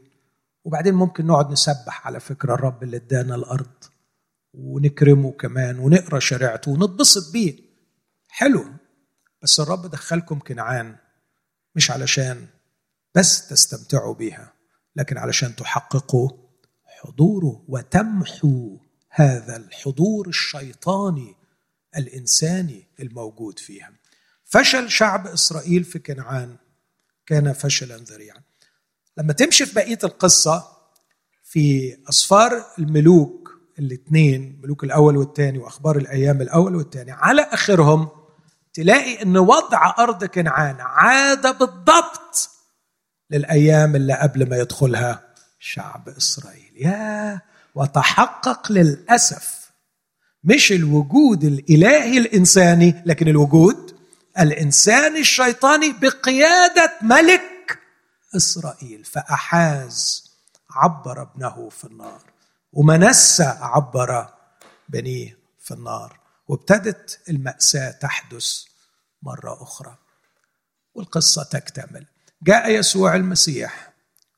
وبعدين ممكن نقعد نسبح على فكرة الرب اللي ادانا الأرض. ونكرمه كمان ونقرأ شريعته ونتبسط بيه. حلو. بس الرب دخلكم كنعان مش علشان بس تستمتعوا بيها لكن علشان تحققوا حضوره وتمحوا هذا الحضور الشيطاني الإنساني الموجود فيها. فشل شعب إسرائيل في كنعان كان فشلا ذريعا. لما تمشي في بقية القصة في اسفار الملوك الاثنين ملوك الأول والثاني وأخبار الأيام الأول والثاني على آخرهم تلاقي إن وضع أرض كنعان عاد بالضبط للأيام اللي قبل ما يدخلها شعب إسرائيل. يا وتحقق للأسف مش الوجود الإلهي الإنساني لكن الوجود الانساني الشيطاني بقيادة ملك إسرائيل فأحاز عبر ابنه في النار ومنسى عبر بنيه في النار وابتدت المأساة تحدث مرة أخرى. والقصة تكتمل. جاء يسوع المسيح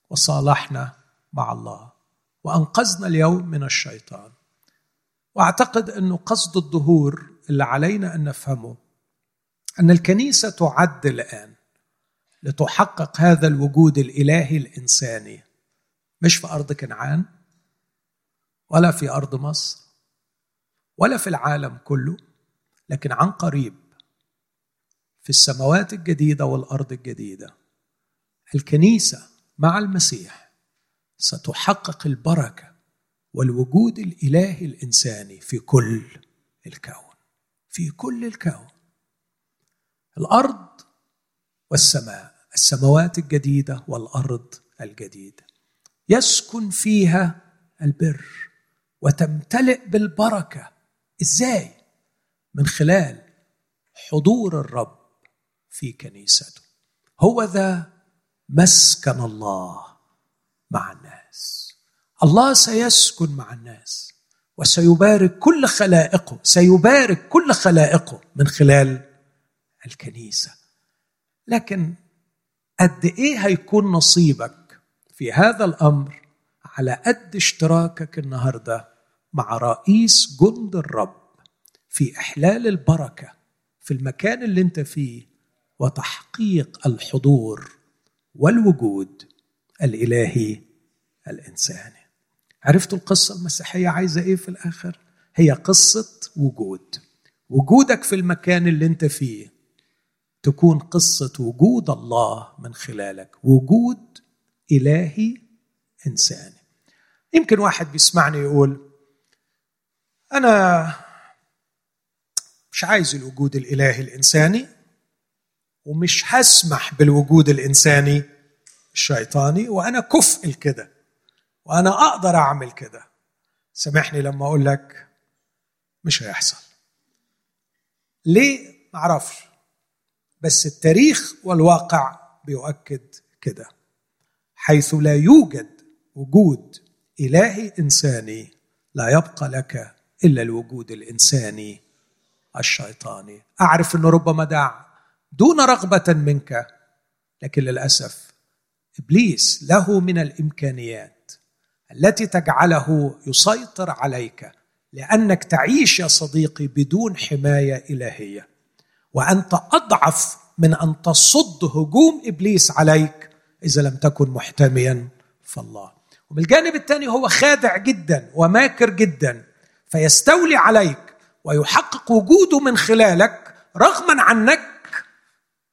وصالحنا مع الله وأنقذنا اليوم من الشيطان. وأعتقد أنه قصد الظهور اللي علينا أن نفهمه أن الكنيسة تعد الآن لتحقق هذا الوجود الإلهي الإنساني. مش في أرض كنعان ولا في أرض مصر ولا في العالم كله لكن عن قريب في السماوات الجديدة والأرض الجديدة الكنيسة مع المسيح ستحقق البركة والوجود الإلهي الإنساني في كل الكون في كل الكون. الأرض والسماء السماوات الجديدة والأرض الجديدة. يسكن فيها البر وتمتلئ بالبركة. إزاي؟ من خلال حضور الرب في كنيسته. هو ذا مسكن الله مع الناس. الله سيسكن مع الناس وسيبارك كل خلائقه سيبارك كل خلائقه من خلال الكنيسة. لكن قد إيه هيكون نصيبك في هذا الأمر على قد اشتراكك النهارده مع رئيس جند الرب في إحلال البركة في المكان اللي أنت فيه وتحقيق الحضور والوجود الإلهي الإنساني. عرفت القصة المسيحية عايزة إيه في الآخر؟ هي قصة وجود. وجودك في المكان اللي أنت فيه تكون قصة وجود الله من خلالك وجود إلهي إنساني. يمكن واحد بيسمعني يقول أنا مش عايز الوجود الإلهي الإنساني ومش هسمح بالوجود الإنساني الشيطاني وأنا كفء لكده وأنا أقدر أعمل كده. سامحني لما أقول لك مش هيحصل. ليه؟ معرفش بس التاريخ والواقع بيؤكد كده. حيث لا يوجد وجود إلهي إنساني لا يبقى لك إلا الوجود الإنساني الشيطاني. أعرف إنه ربما دع دون رغبة منك لكن للأسف إبليس له من الإمكانيات التي تجعله يسيطر عليك لأنك تعيش يا صديقي بدون حماية إلهية. وأنت أضعف من أن تصد هجوم إبليس عليك إذا لم تكن محتميا فالله ومن الجانب الثاني هو خادع جدا وماكر جدا فيستولي عليك ويحقق وجوده من خلالك رغما عنك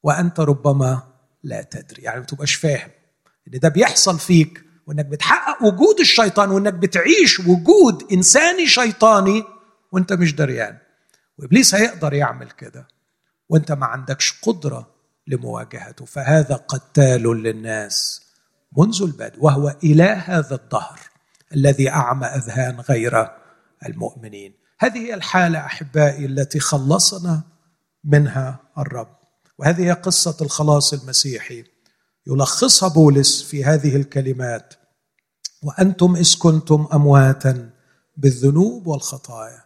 وأنت ربما لا تدري. يعني ما تبقاش فاهم إن ده بيحصل فيك وإنك بتحقق وجود الشيطان وإنك بتعيش وجود إنساني شيطاني وإنت مش دريان. وإبليس هيقدر يعمل كده. وانت ما عندكش قدرة لمواجهته. فهذا قتال للناس منذ البدء وهو إله هذا الدهر الذي أعمى أذهان غير المؤمنين. هذه هي الحالة أحبائي التي خلصنا منها الرب. وهذه هي قصة الخلاص المسيحي. يلخصها بولس في هذه الكلمات وأنتم إذ كنتم أمواتا بالذنوب والخطايا.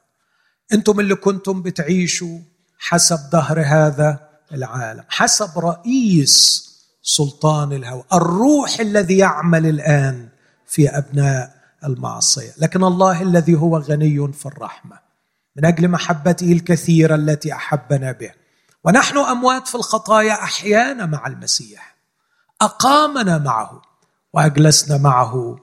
أنتم اللي كنتم بتعيشوا حسب ظهر هذا العالم حسب رئيس سلطان الهوى الروح الذي يعمل الآن في أبناء المعصية لكن الله الذي هو غني في الرحمة من أجل محبته الكثيرة التي أحبنا به ونحن أموات في الخطايا أحيانا مع المسيح أقامنا معه وأجلسنا معه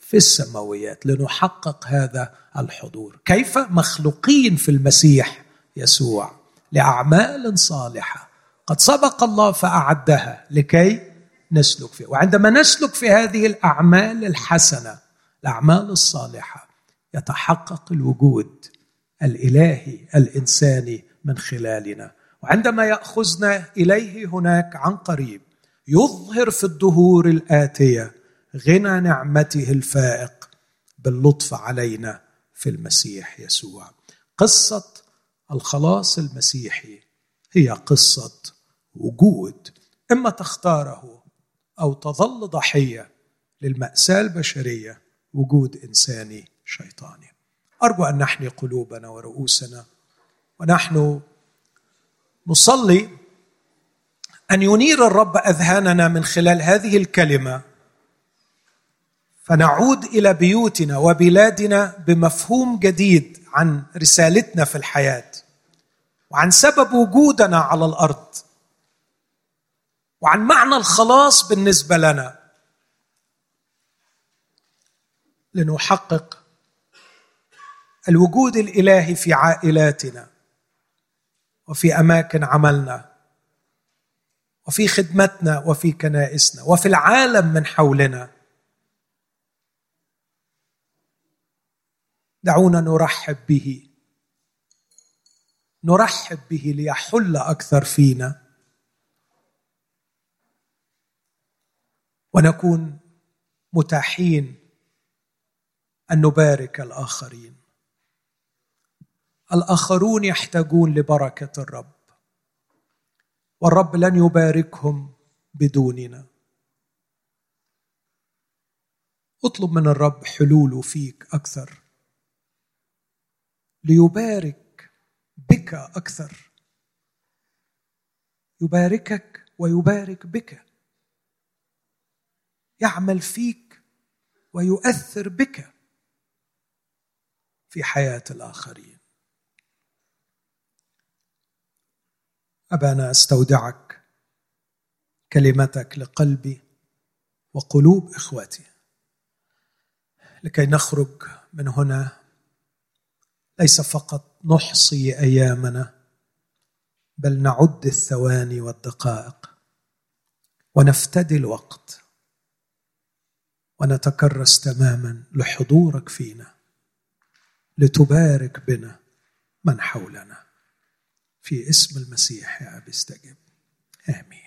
في السماويات لنحقق هذا الحضور. كيف مخلوقين في المسيح يسوع؟ لأعمال صالحة. قد سبق الله فأعدها لكي نسلك فيها. وعندما نسلك في هذه الأعمال الحسنة الأعمال الصالحة يتحقق الوجود الإلهي الإنساني من خلالنا. وعندما يأخذنا إليه هناك عن قريب يظهر في الدهور الآتية غنى نعمته الفائق باللطف علينا في المسيح يسوع. قصة الخلاص المسيحي. هي قصة وجود. إما تختاره أو تظل ضحية للمأساة البشرية وجود إنساني شيطاني. أرجو أن نحني قلوبنا ورؤوسنا ونحن نصلي أن ينير الرب أذهاننا من خلال هذه الكلمة. فنعود إلى بيوتنا وبلادنا بمفهوم جديد عن رسالتنا في الحياة. وعن سبب وجودنا على الأرض. وعن معنى الخلاص بالنسبة لنا. لنحقق الوجود الإلهي في عائلاتنا. وفي أماكن عملنا. وفي خدمتنا. وفي كنائسنا. وفي العالم من حولنا. دعونا نرحب به. نرحب به ليحل أكثر فينا. ونكون متاحين أن نبارك الآخرين. الآخرون يحتاجون لبركة الرب. والرب لن يباركهم بدوننا. اطلب من الرب حلوله فيك أكثر. ليبارك بك أكثر. يباركك ويبارك بك. يعمل فيك ويؤثر بك في حياة الآخرين. أبانا أستودعك كلمتك لقلبي وقلوب إخوتي. لكي نخرج من هنا ليس فقط نحصي أيامنا بل نعد الثواني والدقائق ونفتدي الوقت ونتكرس تماما لحضورك فينا لتبارك بنا من حولنا. في اسم المسيح يا أبي استجب. آمين.